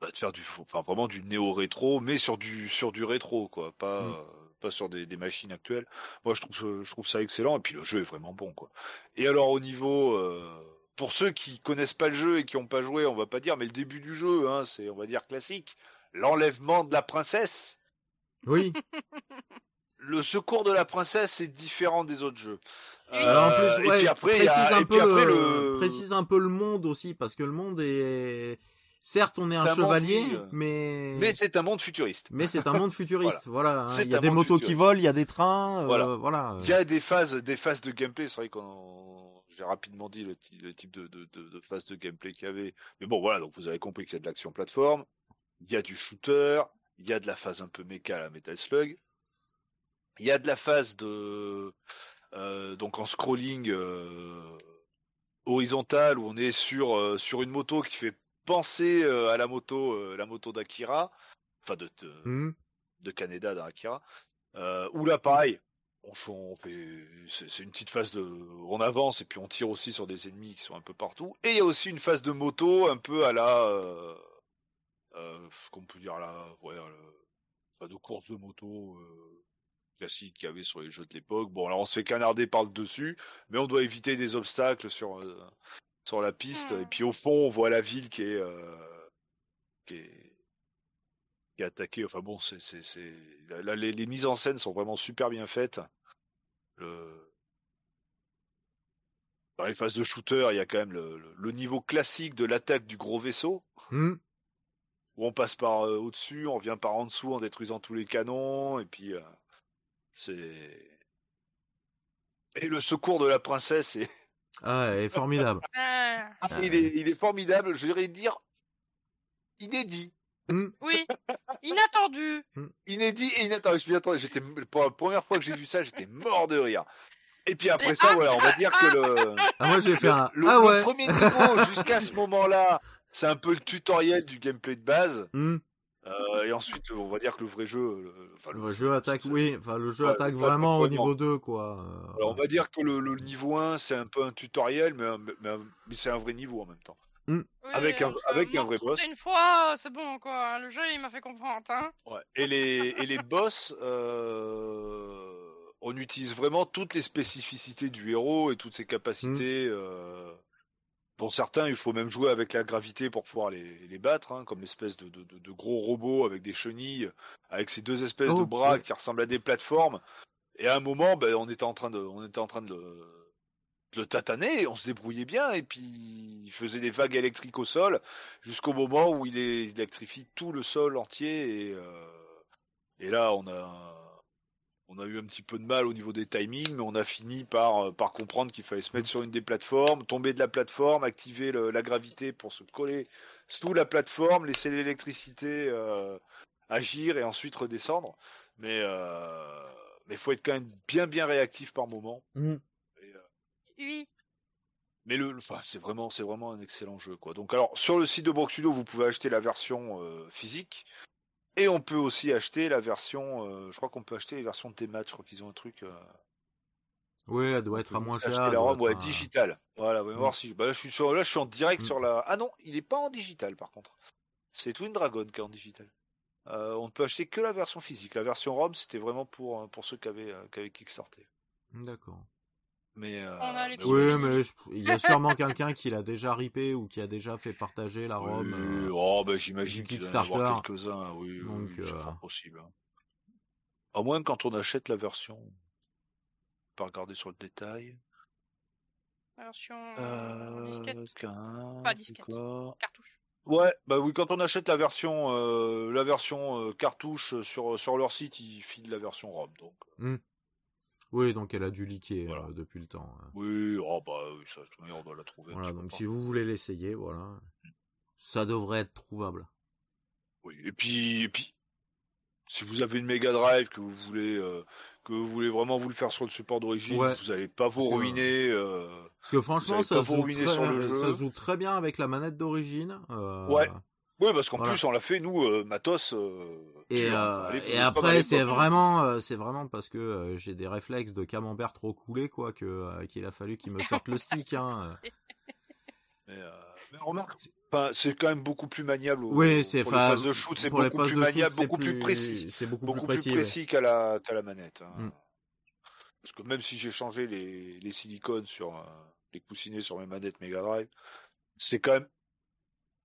bah, de faire du enfin vraiment du néo rétro mais sur du sur du rétro quoi pas Mm. euh, pas sur des, des machines actuelles. Moi je trouve je trouve ça excellent et puis le jeu est vraiment bon quoi. Et alors au niveau euh, pour ceux qui connaissent pas le jeu et qui ont pas joué on va pas dire mais le début du jeu hein, c'est on va dire classique l'enlèvement de la princesse. Oui. le secours de la princesse est différent des autres jeux. En Euh, et puis après, précise a- un et peu puis après, le... le- précise un peu le monde aussi parce que le monde est certes on est un chevalier mais mais c'est un monde futuriste mais c'est un monde futuriste voilà, hein. Il y a des motos qui volent il y a des trains euh, Voilà. Il y a des phases, des phases de gameplay. C'est vrai qu'on, j'ai rapidement dit le, type de, de, de, de phase de gameplay qu'il y avait. Mais bon, voilà. Donc vous avez compris qu'il y a de l'action plateforme, il y a du shooter, il y a de la phase un peu méca à la Metal Slug, il y a de la phase de euh, donc en scrolling euh, horizontal où on est sur euh, sur une moto qui fait penser euh, à la moto euh, la moto d'Akira, enfin de, de, Hmm. de Kaneda dans Akira. Euh, où là, pareil, on, fait, c'est une petite phase de, on avance et puis on tire aussi sur des ennemis qui sont un peu partout. Et il y a aussi une phase de moto un peu à la, euh, euh, qu'on peut dire à la, ouais, à la- enfin, de course de moto euh, classique qu'il y avait sur les jeux de l'époque. Bon, alors on se fait canarder par le dessus, mais on doit éviter des obstacles sur sur la piste. Et puis au fond, on voit la ville qui est euh, qui est qui est attaquée. Enfin bon, c'est c'est c'est là, les, les mises en scène sont vraiment super bien faites. Le... Dans les phases de shooter, il y a quand même le, le- le niveau classique de l'attaque du gros vaisseau, Hmm. où on passe par euh, au-dessus, on vient par en dessous en détruisant tous les canons, et puis euh, c'est et le secours de la princesse est ah elle est formidable Ah, Ah, il est il est formidable, je dirais dire inédit. oui, inattendu. inédit et inattendu. Je attendais. J'étais pour la première fois que j'ai vu ça, j'étais mort de rire. Et puis après ça, voilà, on va dire que le, ah moi j'ai fait un le, ah le ouais premier niveau jusqu'à ce moment-là, c'est un peu le tutoriel du gameplay de base. Hmm. Euh, et ensuite, on va dire que le vrai jeu, le, enfin, le jeu attaque oui enfin le jeu Ouais, attaque vraiment au niveau 2 quoi Euh, Alors, on va dire que le, le niveau 1, c'est un peu un tutoriel, mais, mais, mais- mais c'est un vrai niveau en même temps. Oui, Avec un- que avec un vrai boss. Une fois, c'est bon quoi. Le jeu il m'a fait comprendre. Hein. Ouais. Et les et les boss, euh, on utilise vraiment toutes les spécificités du héros et toutes ses capacités. euh, Pour certains, il faut même jouer avec la gravité pour pouvoir les, les battre, hein, comme l'espèce de, de, de- de gros robot avec des chenilles, avec ces deux espèces de Oh, bras qui ressemblent à des plateformes. Et à un moment, ben, on était en train de, on était en train de le, de le tataner, on se débrouillait bien, et puis il faisait des vagues électriques au sol, jusqu'au moment où il électrifie tout le sol entier, et, euh, et là, on a, on a eu un petit peu de mal au niveau des timings, mais on a fini par, euh, par comprendre qu'il fallait se mettre sur une des plateformes, tomber de la plateforme, activer le- la gravité pour se coller sous la plateforme, laisser l'électricité euh, agir et ensuite redescendre. Mais euh, mais faut être quand même bien bien réactif par moment. Mm. Et, euh, Oui. mais le, enfin, c'est vraiment, c'est vraiment un excellent jeu, quoi. Donc, alors, sur le site de Brock Studio, vous pouvez acheter la version euh, physique, et on peut aussi acheter la version, euh, je crois qu'on peut acheter les versions de je crois qu'ils ont un truc. euh, Oui, elle doit être à moins cher. acheter la ROM, ouais, à- digital. Voilà, on va Mm. voir si, bah là, je suis sur, là, je suis en direct Mm. sur la. Ah non, il est pas en digital, par contre. C'est Twin Dragon qui est en digital. Euh, on ne peut acheter que la version physique. La version ROM, c'était vraiment pour pour ceux qui avaient, qui avaient Kickstarter. D'accord. Mais, euh, On a les mais Oui, mais je- il y a sûrement quelqu'un qui l'a déjà ripé ou qui a déjà fait partager la ROM. Oui, euh, oh, bah, j'imagine du qu'il doit y en avoir Kickstarter. quelques-uns, oui, oui, Donc, oui, c'est euh, possible. hein. À moins quand on achète la version, on peut regarder sur le détail. Version Euh, disquette, qu'un- Pas disquette. cartouche. Ouais, bah oui, quand on achète la version, euh, la version euh, cartouche sur sur leur site, ils filent la version ROM. Donc, Oui, donc elle a dû Voilà. euh, depuis le temps. hein. oui, oh, bah oui, ça, on doit la trouver. Voilà, donc si vous voulez l'essayer, voilà, ça devrait être trouvable. Oui, et puis, et puis, si vous avez une Mega Drive que vous voulez, euh, que vous voulez vraiment vous le faire sur le support d'origine, Ouais. vous n'allez pas vous ruiner. euh, Parce que franchement, ça se, vous joue très, sur le jeu. ça se joue très bien avec la manette d'origine. euh, Ouais. Oui, parce qu'en Voilà. plus, on l'a fait, nous, euh, matos. euh, Et, euh, et après, c'est l'époque. vraiment, euh, c'est vraiment parce que euh, j'ai des réflexes de camembert trop coulés, quoi, que euh, qu'il a fallu qu'il me sorte le stick. Hein. Mais, euh, mais remarque, c'est quand même beaucoup plus maniable. au- Oui, c'est pour les enfin, phases de shoot, c'est beaucoup plus shoot, maniable, beaucoup plus précis. C'est beaucoup, beaucoup plus précis. ouais. qu'à la, qu'à la manette. hein. Mm. Parce que même si j'ai changé les, les silicones sur euh, les coussinets sur mes manettes Mega Drive, c'est quand même.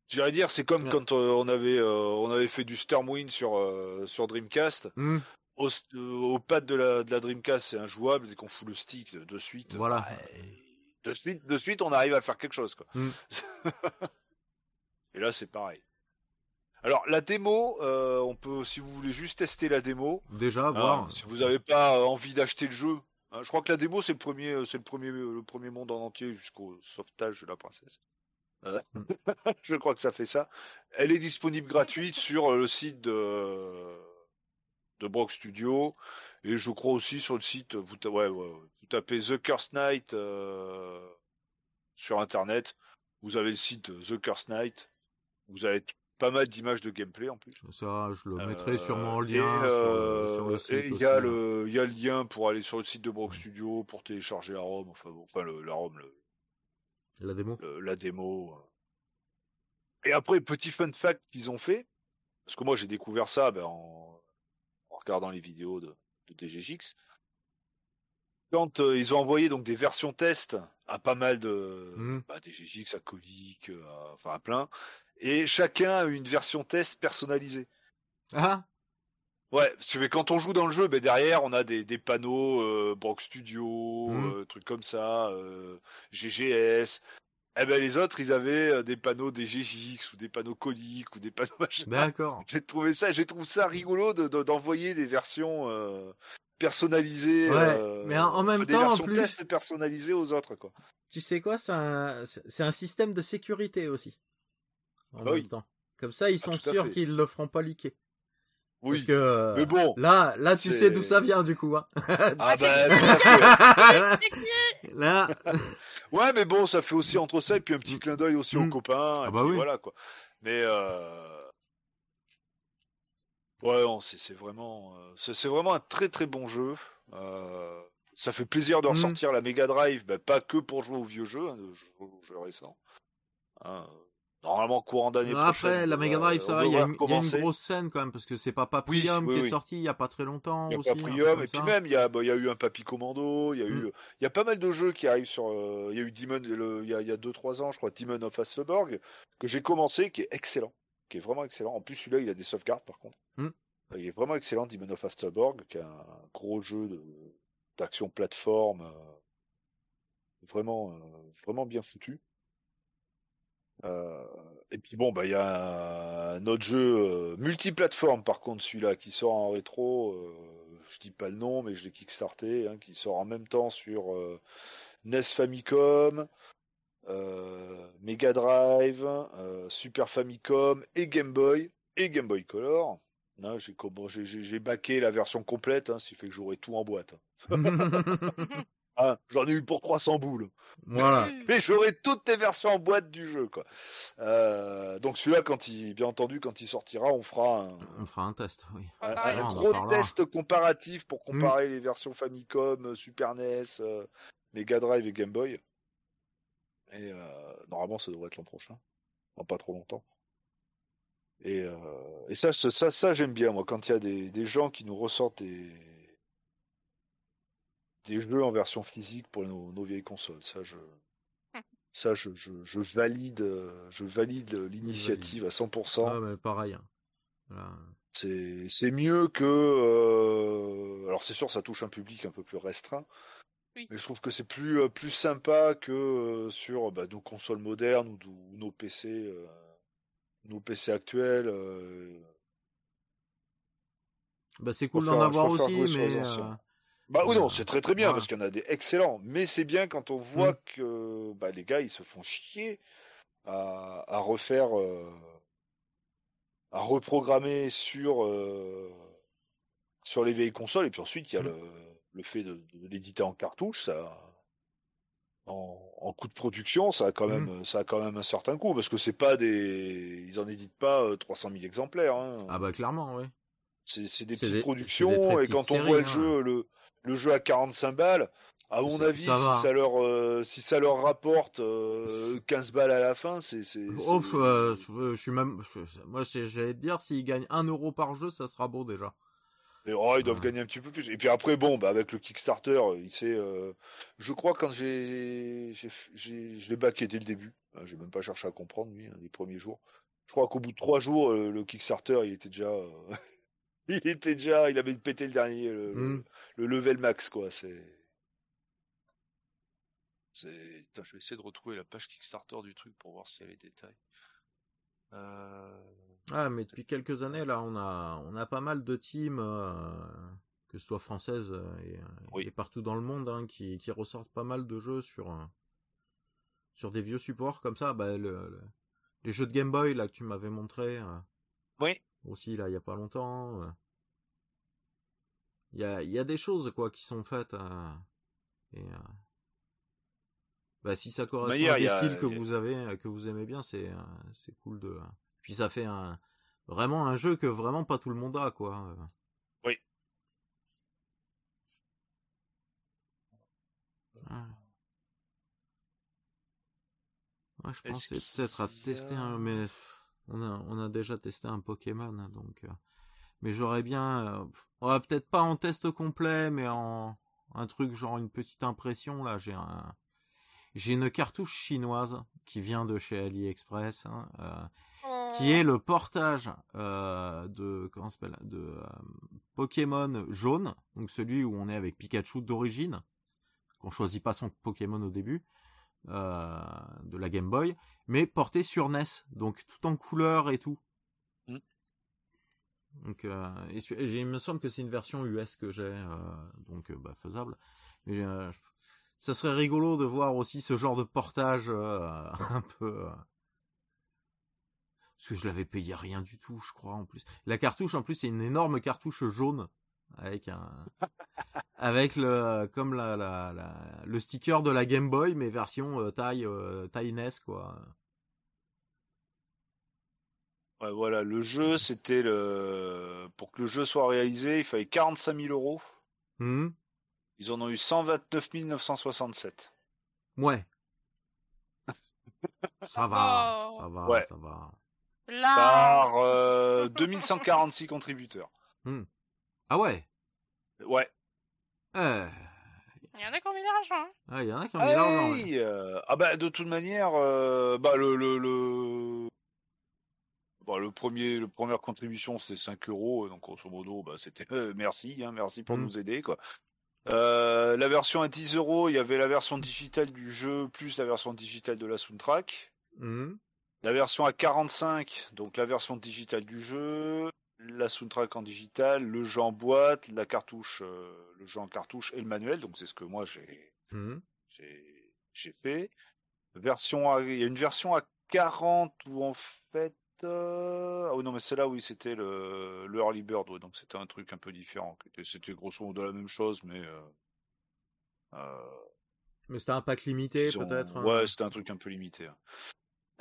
J'irais dire, c'est comme Ouais. quand euh, on avait euh, on avait fait du Stormwind sur euh, sur Dreamcast. Hmm, Au, au pad de la, de la Dreamcast, c'est injouable dès qu'on fout le stick de, suite. Voilà. de suite, de suite, on arrive à faire quelque chose, quoi. Mm. Et là, c'est pareil. Alors, la démo, euh, on peut, si vous voulez juste tester la démo, Déjà, hein, voir. si vous n'avez pas envie d'acheter le jeu, hein, je crois que la démo c'est le premier, c'est le premier, le premier monde en entier jusqu'au sauvetage de la princesse. Euh, je crois que ça fait ça. Elle est disponible gratuite sur euh, le site de de Brock Studio et je crois aussi sur le site. Vous, ta- ouais, ouais, ouais, vous tapez The Curse Night euh, sur internet. Vous avez le site The Curse Night. Vous avez pas mal d'images de gameplay en plus. Ça, je le Euh, mettrai sûrement en et, lien sur, le, euh, sur le site il y a hein. le, il y a le lien pour aller sur le site de Brock Studio pour télécharger la ROM, enfin, bon, enfin le, la ROM, le, La démo? le- la démo. euh. Et après, petit fun fact qu'ils ont fait, parce que moi j'ai découvert ça ben, en, en regardant les vidéos de, de DGX. Quand euh, ils ont envoyé donc des versions test à pas mal de Mhm. bah, DGX, à Colic, euh, à- enfin à plein, et chacun a eu une version test personnalisée. Ah Ouais, parce que quand on joue dans le jeu, ben derrière on a des, des panneaux euh, Brock Studio, Mhm. euh, trucs comme ça, euh, GGS. Eh ben les autres, ils avaient euh, des panneaux des GGX ou des panneaux coliques ou des panneaux machin. D'accord. J'ai trouvé ça, j'ai trouvé ça rigolo de- de- d'envoyer des versions personnalisées. Ouais, mais en- même des temps, en plus- test personnalisées aux autres quoi. Tu sais quoi, c'est un, un système de sécurité aussi. En Ah même oui. temps. Comme ça, ils Ah, sont sûrs qu'ils le feront pas liquer. Oui. Parce que euh, Mais bon. là, là, tu sais d'où ça vient du coup. Hein. Ah ben, à fait. là, Ouais, mais bon, ça fait aussi entre ça et puis un petit clin d'œil aussi aux Mm. copains. et Ah bah puis oui. Voilà quoi. Mais euh... ouais, non, c'est c'est vraiment, euh, c'est c'est vraiment un très très bon jeu. Euh, Ça fait plaisir de Mm. ressortir la Mega Drive, bah, pas que pour jouer aux vieux jeux, hein, aux jeux récents. Hein, Normalement, courant d'année Après, prochaine. la Mega Drive, ça va, il y, a une- grosse scène quand même, parce que c'est pas Paprium oui, qui est sorti il y a pas très longtemps Il y a aussi. Paprium, et puis même, il y, a, bah, il y a eu un Papy Commando, il y a eu, Mm. il y a pas mal de jeux qui arrivent sur, euh, il y a eu Demon, le- il y a, il y a 2-3 ans, je crois, Demon of Asleborg, que j'ai commencé, qui est excellent, qui est vraiment excellent. En plus, celui-là, il a des sauvegardes, par contre. Mm. Il est vraiment excellent, Demon of Asleborg, qui est un gros jeu de, d'action plateforme, euh, vraiment, euh, vraiment bien foutu. Euh, et puis bon, bah il y a un autre jeu euh, multiplateforme par contre celui-là qui sort en rétro. euh, je dis pas le nom, mais je l'ai kickstarté, hein, qui sort en même temps sur NES Famicom, euh, Mega Drive, euh, Super Famicom et Game Boy et Game Boy Color. Hein, j'ai- j'ai baqué la version complète, hein, ce qui fait que j'aurai tout en boîte. Hein, J'en ai eu pour 300 boules. voilà. Mais j'aurai toutes les versions en boîte du jeu, quoi. Euh, donc celui-là, quand il, bien entendu, quand il sortira, on fera un, On fera un test, oui. un- Ah, un on en gros test comparatif pour comparer les versions Famicom, euh, Super NES, euh, Mega Drive et Game Boy. Et euh, normalement, ça devrait être l'an prochain, dans pas trop longtemps. Et, euh, et ça, ça, ça, ça, j'aime bien moi quand il y a des, des gens qui nous ressortent des des jeux en version physique pour nos, nos vieilles consoles. Ça, je ça, je, je, je valide, euh, je valide l'initiative à 100%. Ah, mais pareil. hein. Là, C'est c'est mieux que euh, alors c'est sûr ça touche un public un peu plus restreint. Oui. Mais je trouve que c'est plus euh, plus sympa que euh, sur bah, nos consoles modernes ou, ou nos PC euh, nos PC actuels. euh. Bah, c'est cool d'en avoir aussi, mais. Euh, Bah oui non Euh, c'est très très bien parce qu'il y en a des excellents. Mais c'est bien quand on voit Mm. que bah, les gars ils se font chier à, à refaire euh, à reprogrammer sur euh, sur les vieilles consoles et puis ensuite il y a Mm. le, le fait de, de l'éditer en cartouche ça en, en coût de production ça a quand Mm. même ça a quand même un certain coût parce que c'est pas des ils en éditent pas euh, 300 000 exemplaires hein. Ah, bah, clairement, oui. c'est des petites des- productions des et quand on voit le hein. jeu le le jeu à 45 balles à mon avis ça va. si ça leur euh, si ça leur rapporte euh, 15 balles à la fin c'est c'est- euh, je suis même. Moi, j'allais te dire, s'ils gagnent 1 euro par jeu, ça sera beau déjà. Et, oh, ils doivent gagner un petit peu plus. Et puis après, bon, bah, avec le Kickstarter, il euh, je crois quand j'ai, je l'ai backé dès le début. Euh, J'ai même pas cherché à comprendre lui, hein, les premiers jours. Je crois qu'au bout de trois jours, euh, le Kickstarter, il était déjà, euh, il était déjà, il avait pété le dernier, le, Mm. le level max, quoi. C'est. Putain, je vais essayer de retrouver la page Kickstarter du truc pour voir s'il y a les détails. Euh... Ah, mais depuis quelques années, là, on a, on a pas mal de teams, euh, que ce soit françaises euh, et, Oui. et partout dans le monde, hein, qui, qui ressortent pas mal de jeux sur, sur des vieux supports comme ça. Bah, le, le- les jeux de Game Boy, là, que tu m'avais montré, euh, Oui. Aussi, là, il y a pas longtemps. euh. Il y a, il y a des choses, quoi, qui sont faites. euh, et, euh, bah, si ça correspond manière, à des a- styles que a- vous avez, que vous aimez bien, c'est, c'est cool de. Puis ça fait un vraiment un jeu que vraiment pas tout le monde a, quoi. Oui. Ouais, je qu'il peut-être à tester un, mais on a, déjà testé un Pokémon, donc. euh, Mais j'aurais bien, euh, peut-être pas en test complet, mais en un truc genre une petite impression là. J'ai un, une cartouche chinoise qui vient de chez AliExpress, hein, euh, qui est le portage de comment s'appelle de Pokémon jaune, donc celui où on est avec Pikachu d'origine, qu'on choisit pas son Pokémon au début euh, de la Game Boy, mais porté sur NES, donc tout en couleur et tout. Mm. Donc, euh, et il me semble que c'est une version US que j'ai, euh, donc bah, faisable. Mais ça serait rigolo de voir aussi ce genre de portage un peu. parce que je l'avais payé rien du tout, je crois en plus. La cartouche en plus c'est une énorme cartouche jaune avec un avec le comme la, la, la- le sticker de la Game Boy mais version euh, taille euh, taille NES quoi. Ouais, voilà, le jeu, c'était le. Pour que le jeu soit réalisé, il fallait 45 000 euros. Hmm Ils en ont eu 129 967. Ouais. Ça va, Oh. ça va, Ouais. ça va. Là. Par euh, 2146 contributeurs. Ah ouais? Ouais. Eh, Il y en a qui ont mis de l'argent. hein. ah, il y en a qui ont mis l'argent. ouais. Euh, ah bah de toute manière, euh, bah le le le, bah, le premier le première contribution c'était 5 euros donc grosso modo bah c'était euh, merci hein, merci pour Mm. nous aider quoi. Euh, la version à 10 euros, il y avait la version digitale du jeu plus la version digitale de la soundtrack. Mhm. La version à 45, donc la version digitale du jeu, la soundtrack en digital, le jeu en boîte, la cartouche, euh, le jeu en cartouche et le manuel. Donc c'est ce que moi j'ai Mhm. j'ai fait. Version à- il y a une version à 40 où en fait euh, ah oui non mais celle-là oui c'était le, le early bird ouais, donc c'était un truc un peu différent. C'était grosso modo la même chose mais euh, euh, Mais c'était un pack limité, peut-être. hein? Ouais, c'était un truc un peu limité. hein.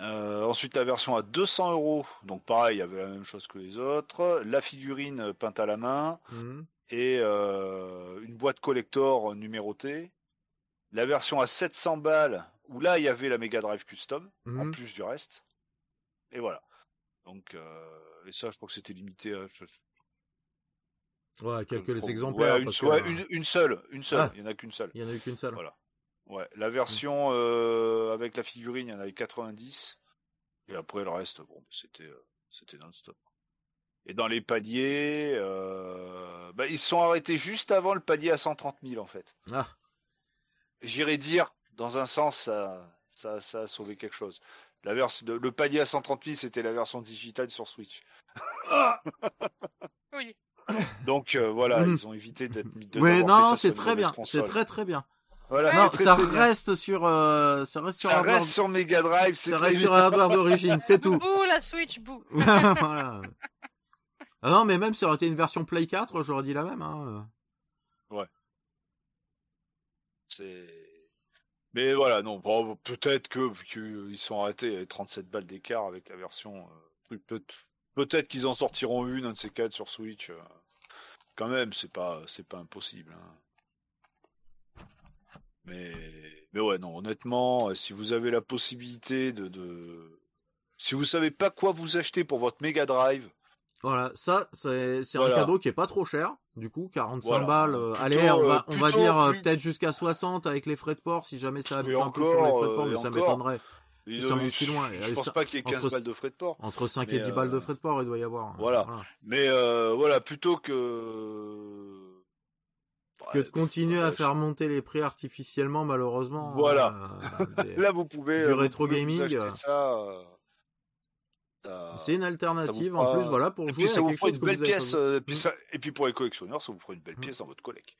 Euh, ensuite, la version à 200 euros. Donc, pareil, il y avait la même chose que les autres. La figurine peinte à la main Mhm. et euh, une boîte collector numérotée. La version à 700 balles, où là, il y avait la Mega Drive Custom, en Mhm. plus du reste. Et voilà. Donc, euh, et ça, je crois que c'était limité à. Ouais, quelques pour- exemplaires. ouais, une, parce que, ouais, euh, une, une seule. Une seule. Ah. Il n'y en a qu'une seule. Il y en a qu'une seule. Voilà. Ouais, la version euh, avec la figurine, il y en avait 90. Et après, le reste, bon, c'était euh, c'était non-stop. Et dans les paliers, euh, bah, ils se sont arrêtés juste avant le palier à 130 000, en fait. Ah, J'irais dire, dans un sens, ça, ça, ça a sauvé quelque chose. La le palier à 130 000, c'était la version digitale sur Switch. Oui. Donc euh, voilà, Mhm. ils ont évité d'être mis de ouais, d'avoir fait non, c'est très bien. C'est très très bien. Voilà, non, très, ça très reste sur, euh, ça reste sur Ça hardware, reste sur Mega Drive, c'est ça reste bien. sur hardware d'origine, c'est tout. Bouh, la Switch, bouh. voilà. Ah non, mais même si ça aurait été une version Play 4, j'aurais dit la même. Hein. C'est. Mais voilà, non, bon, peut-être que vu qu'ils sont arrêtés à 37 balles d'écart avec la version, euh, peut-être qu'ils en sortiront une, un de ces quatre sur Switch. euh, quand même, c'est pas, c'est pas impossible. hein. Mais, mais ouais, non, honnêtement, euh, si vous avez la possibilité de, de... si vous savez pas quoi vous acheter pour votre Mega Drive, Voilà, ça, c'est Voilà. un cadeau qui est pas trop cher. Du coup, 45 Voilà. balles. euh, Plutôt, allez, on va, euh, on va dire euh, plus- peut-être jusqu'à 60 avec les frais de port, si jamais ça abuse un peu sur les frais de port, euh, mais ça m'étonnerait. ils ça ont- monte si loin. je pense ça- pas qu'il y ait 15 entre- balles de frais de port. Entre 5 Mais, et 10 balles de euh, frais de port, il doit y avoir. voilà. Mais euh, voilà, plutôt que Que de continuer à faire monter les prix artificiellement, malheureusement. Voilà. euh, des- Là, vous pouvez. Du euh, rétro gaming, euh, ça, C'est une alternative en plus, voilà, pour Et jouer puis ça à vous fera une belle pièce. euh, puis Mm. ça- Et puis pour les collectionneurs, ça vous fera une belle Mm. pièce dans votre collègue.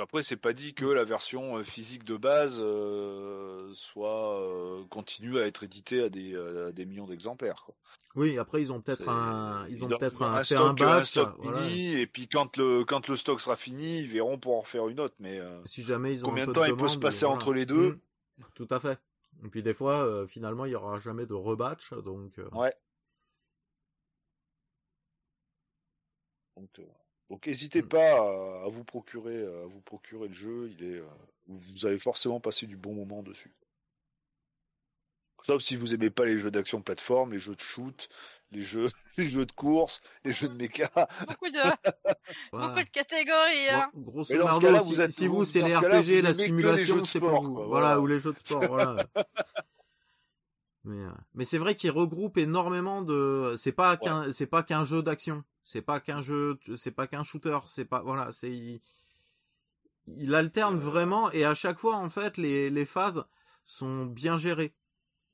Après, c'est pas dit que la version euh, physique de base euh, soit euh, continue à être éditée à des, à des millions d'exemplaires. Oui, après ils ont peut-être un, ils ont peut-être un, stock, un batch. stock voilà. mini, et puis quand le quand le stock sera fini, ils verront pour en faire une autre. Mais euh, Si jamais ils ont Combien un de peu temps il peut se passer voilà. entre les deux? Mm. Tout à fait. Et puis des fois, finalement, il y aura jamais de rebatch, donc. Ouais. Donc, donc n'hésitez Mm. pas à, à vous procurer à vous procurer le jeu. Il est, euh, vous, allez forcément passer du bon moment dessus. Sauf si vous aimez pas les jeux d'action plateforme, les jeux de shoot, les jeux, les jeux de course, les jeux de méca. Beaucoup de, voilà. beaucoup de catégories. Hein. Bon, grosso ce si, vous êtes- si vous, c'est les ce RPG, vous la simulation, c'est pas sport, vous. quoi, Voilà, voilà. ou les jeux de sport, voilà. Mais, euh, mais c'est vrai qu'il regroupe énormément de. C'est pas qu'un, c'est pas qu'un jeu d'action. C'est pas qu'un jeu, c'est pas qu'un shooter. C'est pas, voilà, c'est. Il, il alterne vraiment et à chaque fois, en fait, les, les phases sont bien gérées.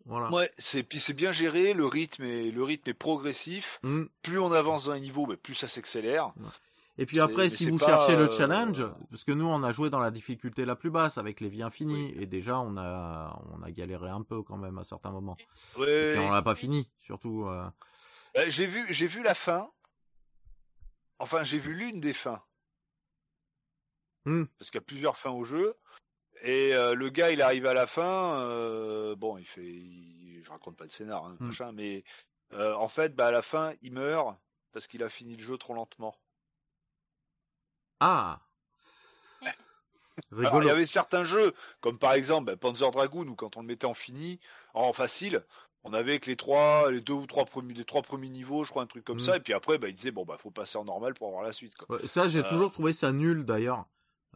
Voilà. Ouais, c'est puis c'est bien géré. Le rythme est le rythme est progressif. Mm. Plus on avance dans un niveau, bah, plus ça s'accélère. Et puis après, si vous cherchez le euh, challenge, parce que nous on a joué dans la difficulté la plus basse avec les vies infinies, et déjà on a on a galéré un peu quand même à certains moments. Et Ouais, puis on l'a pas fini, surtout. euh, Euh, j'ai vu, j'ai vu la fin. Enfin, j'ai vu l'une des fins. Hmm. Parce qu'il y a plusieurs fins au jeu. Et euh, le gars, il arrive à la fin. euh, bon, il fait, il- je raconte pas le scénar, hein, Hmm. machin, mais euh, en fait, bah, à la fin, il meurt parce qu'il a fini le jeu trop lentement. Ah. Alors, rigolo. il y avait certains jeux, comme par exemple ben, Panzer Dragoon, où quand on le mettait en fini, en facile, on avait que les trois, les deux ou trois premiers, les trois premiers niveaux, je crois, un truc comme Mm. ça, et puis après, ben, il disait bon bah faut passer en normal pour avoir la suite. Quoi. Ouais, ça, j'ai Euh, toujours trouvé ça nul d'ailleurs.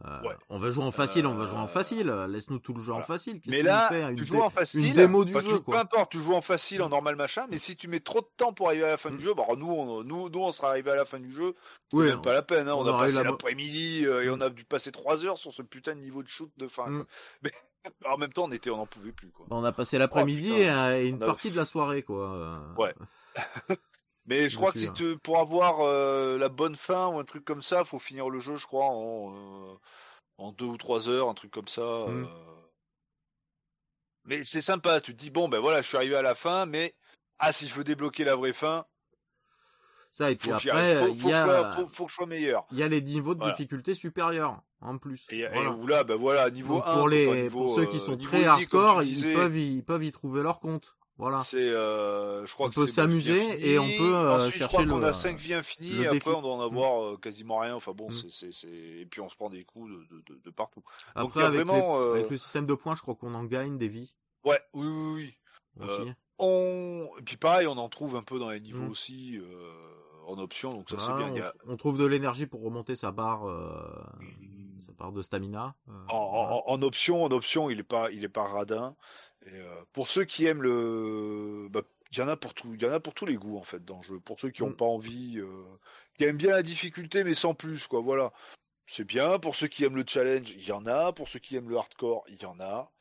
Euh, Ouais. On va jouer en facile, on va jouer en Euh, facile. Laisse-nous tout le jeu en facile. Mais là, une tu joues en facile, une démo du tu- jeu, peu quoi. importe, tu joues en facile, en normal machin, mais si tu mets trop de temps pour arriver à la fin Mm. du jeu, bah, nous, on, nous, nous, on sera arrivé à la fin du jeu, Oui, même pas la peine, hein, on, on a passé la l'après-midi euh, et Mm. on a dû passer trois heures sur ce putain de niveau de shoot de fin. Mm. Mais en même temps, on était, on n'en pouvait plus, quoi. On a passé l'après-midi Oh, et, et une a- partie de la soirée, quoi. Ouais. Mais je Je crois que si pour avoir euh, la bonne fin ou un truc comme ça, faut finir le jeu, je crois, en, euh, en deux ou trois heures, un truc comme ça. Mm. euh. Mais c'est sympa, tu te dis, bon, ben voilà, je suis arrivé à la fin, mais ah, si je veux débloquer la vraie fin, Ça, et puis faut après. Faut, il y, je a... faut- faut que je sois meilleur. il y a les niveaux de Voilà. difficulté supérieurs, en plus. Et, et Voilà. où là, ben voilà, niveau Donc, 1, pour, les, niveau, pour ceux qui euh, sont très hardcore, ils, peuvent y, ils peuvent y trouver leur compte. Voilà. C'est, euh, je crois On que peut s'amuser et on peut, euh, Ensuite, je chercher crois qu'on le- a 5 vies infinies. et défi. après, on doit en avoir euh, quasiment rien. Enfin bon, Mm. c'est, c'est, et puis on se prend des coups de, de, de, partout. Donc, Après, a avec, les- vraiment, euh, avec le système de points, je crois qu'on en gagne des vies Ouais, oui, oui, oui. aussi. On, et puis pareil, on en trouve un peu dans les niveaux Mm. aussi euh, en option. Donc ça, c'est bien. Il y a- on, trouve de l'énergie pour remonter sa barre, euh, Mm. sa barre de stamina. euh, en, voilà. en- en option, en option, il est pas, il est pas radin. Et pour ceux qui aiment le, bah, il y en a pour tout, il y en a pour tous les goûts en fait dans le jeu. Pour ceux qui n'ont Mm. pas envie, qui aiment bien la difficulté mais sans plus quoi. Voilà, c'est bien. Pour ceux qui aiment le challenge, il y en a. Pour ceux qui aiment le hardcore, il y en a.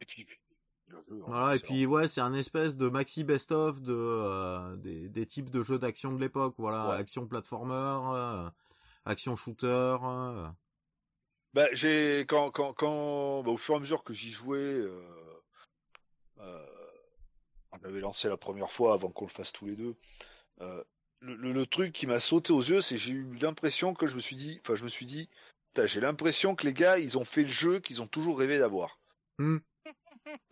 Et puis le jeu, hein, Voilà, et puis ouais, c'est un espèce de maxi best-of de euh, des, des types de jeux d'action de l'époque. Voilà, Ouais. action platformer, euh, action shooter. euh. Bah, j'ai quand quand quand bah, au fur et à mesure que j'y jouais, euh, on avait lancé la première fois avant qu'on le fasse tous les deux. le, le- le truc qui m'a sauté aux yeux, c'est que j'ai eu l'impression que je me suis dit, enfin je me suis dit, j'ai l'impression que les gars, ils ont fait le jeu qu'ils ont toujours rêvé d'avoir. Hmm.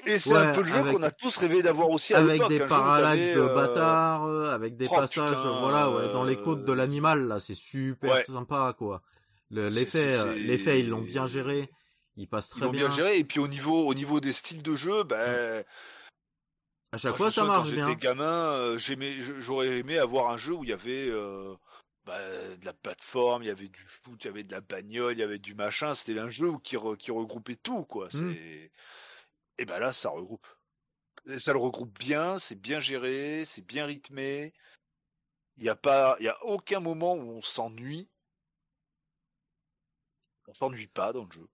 Et c'est Ouais, un peu le jeu avec- qu'on a tous rêvé d'avoir aussi à avec l'époque. des parallaxes de euh, bâtards, euh, avec des oh, passages, putain, voilà, ouais, dans les euh, côtes de l'animal, là, c'est super Ouais. sympa, quoi. L'effet, euh, ils l'ont bien géré. Ils très l'ont bien bien. géré. Et puis au niveau au niveau des styles de jeu, ben. À chaque Moi, fois, ça marche quand bien. j'étais gamin, euh, j'aurais aimé avoir un jeu où il y avait euh, bah, de la plateforme, il y avait du foot, il y avait de la bagnole, il y avait du machin. C'était un jeu qui, re- qui regroupait tout, quoi. C'est... Mm. Et ben là, ça regroupe. Ça le regroupe bien, c'est bien géré, c'est bien rythmé. Il n'y a pas, il y a aucun moment où on s'ennuie. On s'ennuie pas dans le jeu.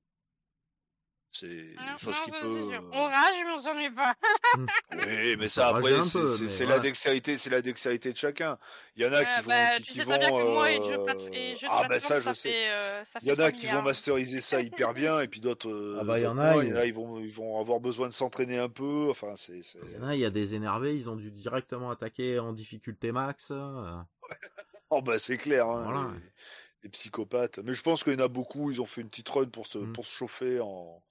C'est une chose non, qui peut. euh, On rage, mais on s'ennuie pas. oui, mais Ça après, c'est voilà. la dextérité, c'est la dextérité de chacun. Il y en a Euh, qui vont, bah, qui, tu qui sais vont. très bien que moi et euh, plate- et jeux de ah bah ça, ça, je sais. fait, euh, ça Il y en a 3 qui vont masteriser ça hyper bien, et puis d'autres. euh, Ah bah, il y en a, moins. il- Il y en a, ils vont, ils vont avoir besoin de s'entraîner un peu. Enfin, c'est. Il y en a, il y a des énervés, ils ont dû directement attaquer en difficulté max. euh. Oh bah c'est clair. Hein, Voilà. les, les psychopathes. Mais je pense qu'il y en a beaucoup. Ils ont fait une petite run pour se, Mm. pour se chauffer en,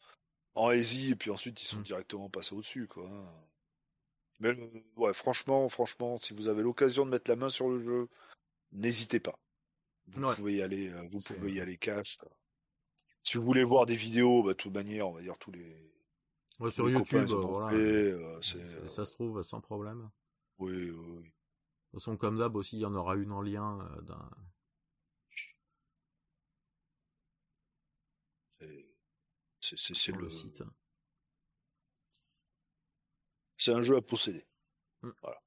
en easy, et puis ensuite ils sont Mm. directement passés au-dessus, quoi. Mais euh, ouais, franchement, franchement, si vous avez l'occasion de mettre la main sur le jeu, n'hésitez pas. Vous Ouais. pouvez y aller, euh, vous pouvez y aller cash. Si vous voulez voir des vidéos, bah, de toute manière, on va dire tous les, Ouais, sur les YouTube, euh, voilà. fait, euh, Ça se trouve sans problème. oui, oui. De toute façon, comme d'hab aussi, il y en aura une en lien d'un. C'est- C'est, c'est, c'est sur le, le site. c'est un jeu à posséder. Mm. Voilà.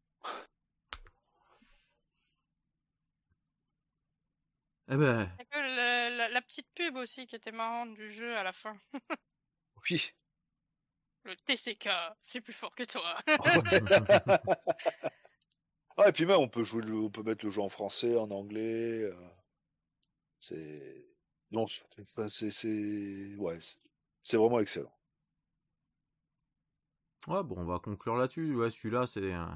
Eh ben, le- la, la petite pub aussi qui était marrante du jeu à la fin. Oui. Le TCK, c'est plus fort que toi. Ah, et puis même, on peut jouer, on peut mettre le jeu en français, en anglais. euh, c'est, non, c'est, enfin, c'est, c'est, ouais, c'est, vraiment excellent. ouais, bon, on va conclure là-dessus. Ouais, celui-là, c'est. euh,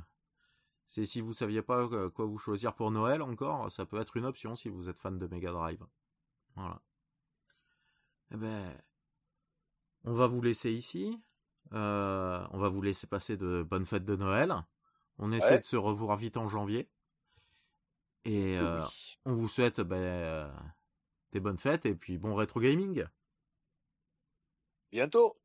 C'est si vous saviez pas euh, quoi vous choisir pour Noël encore, ça peut être une option si vous êtes fan de Mega Drive. Voilà. Eh ben, on va vous laisser ici. Euh, on va vous laisser passer de bonnes fêtes de Noël. On essaie Ouais. de se revoir vite en janvier. Et euh, Oui. on vous souhaite ben, tes bonnes fêtes et puis bon rétro gaming. Bientôt.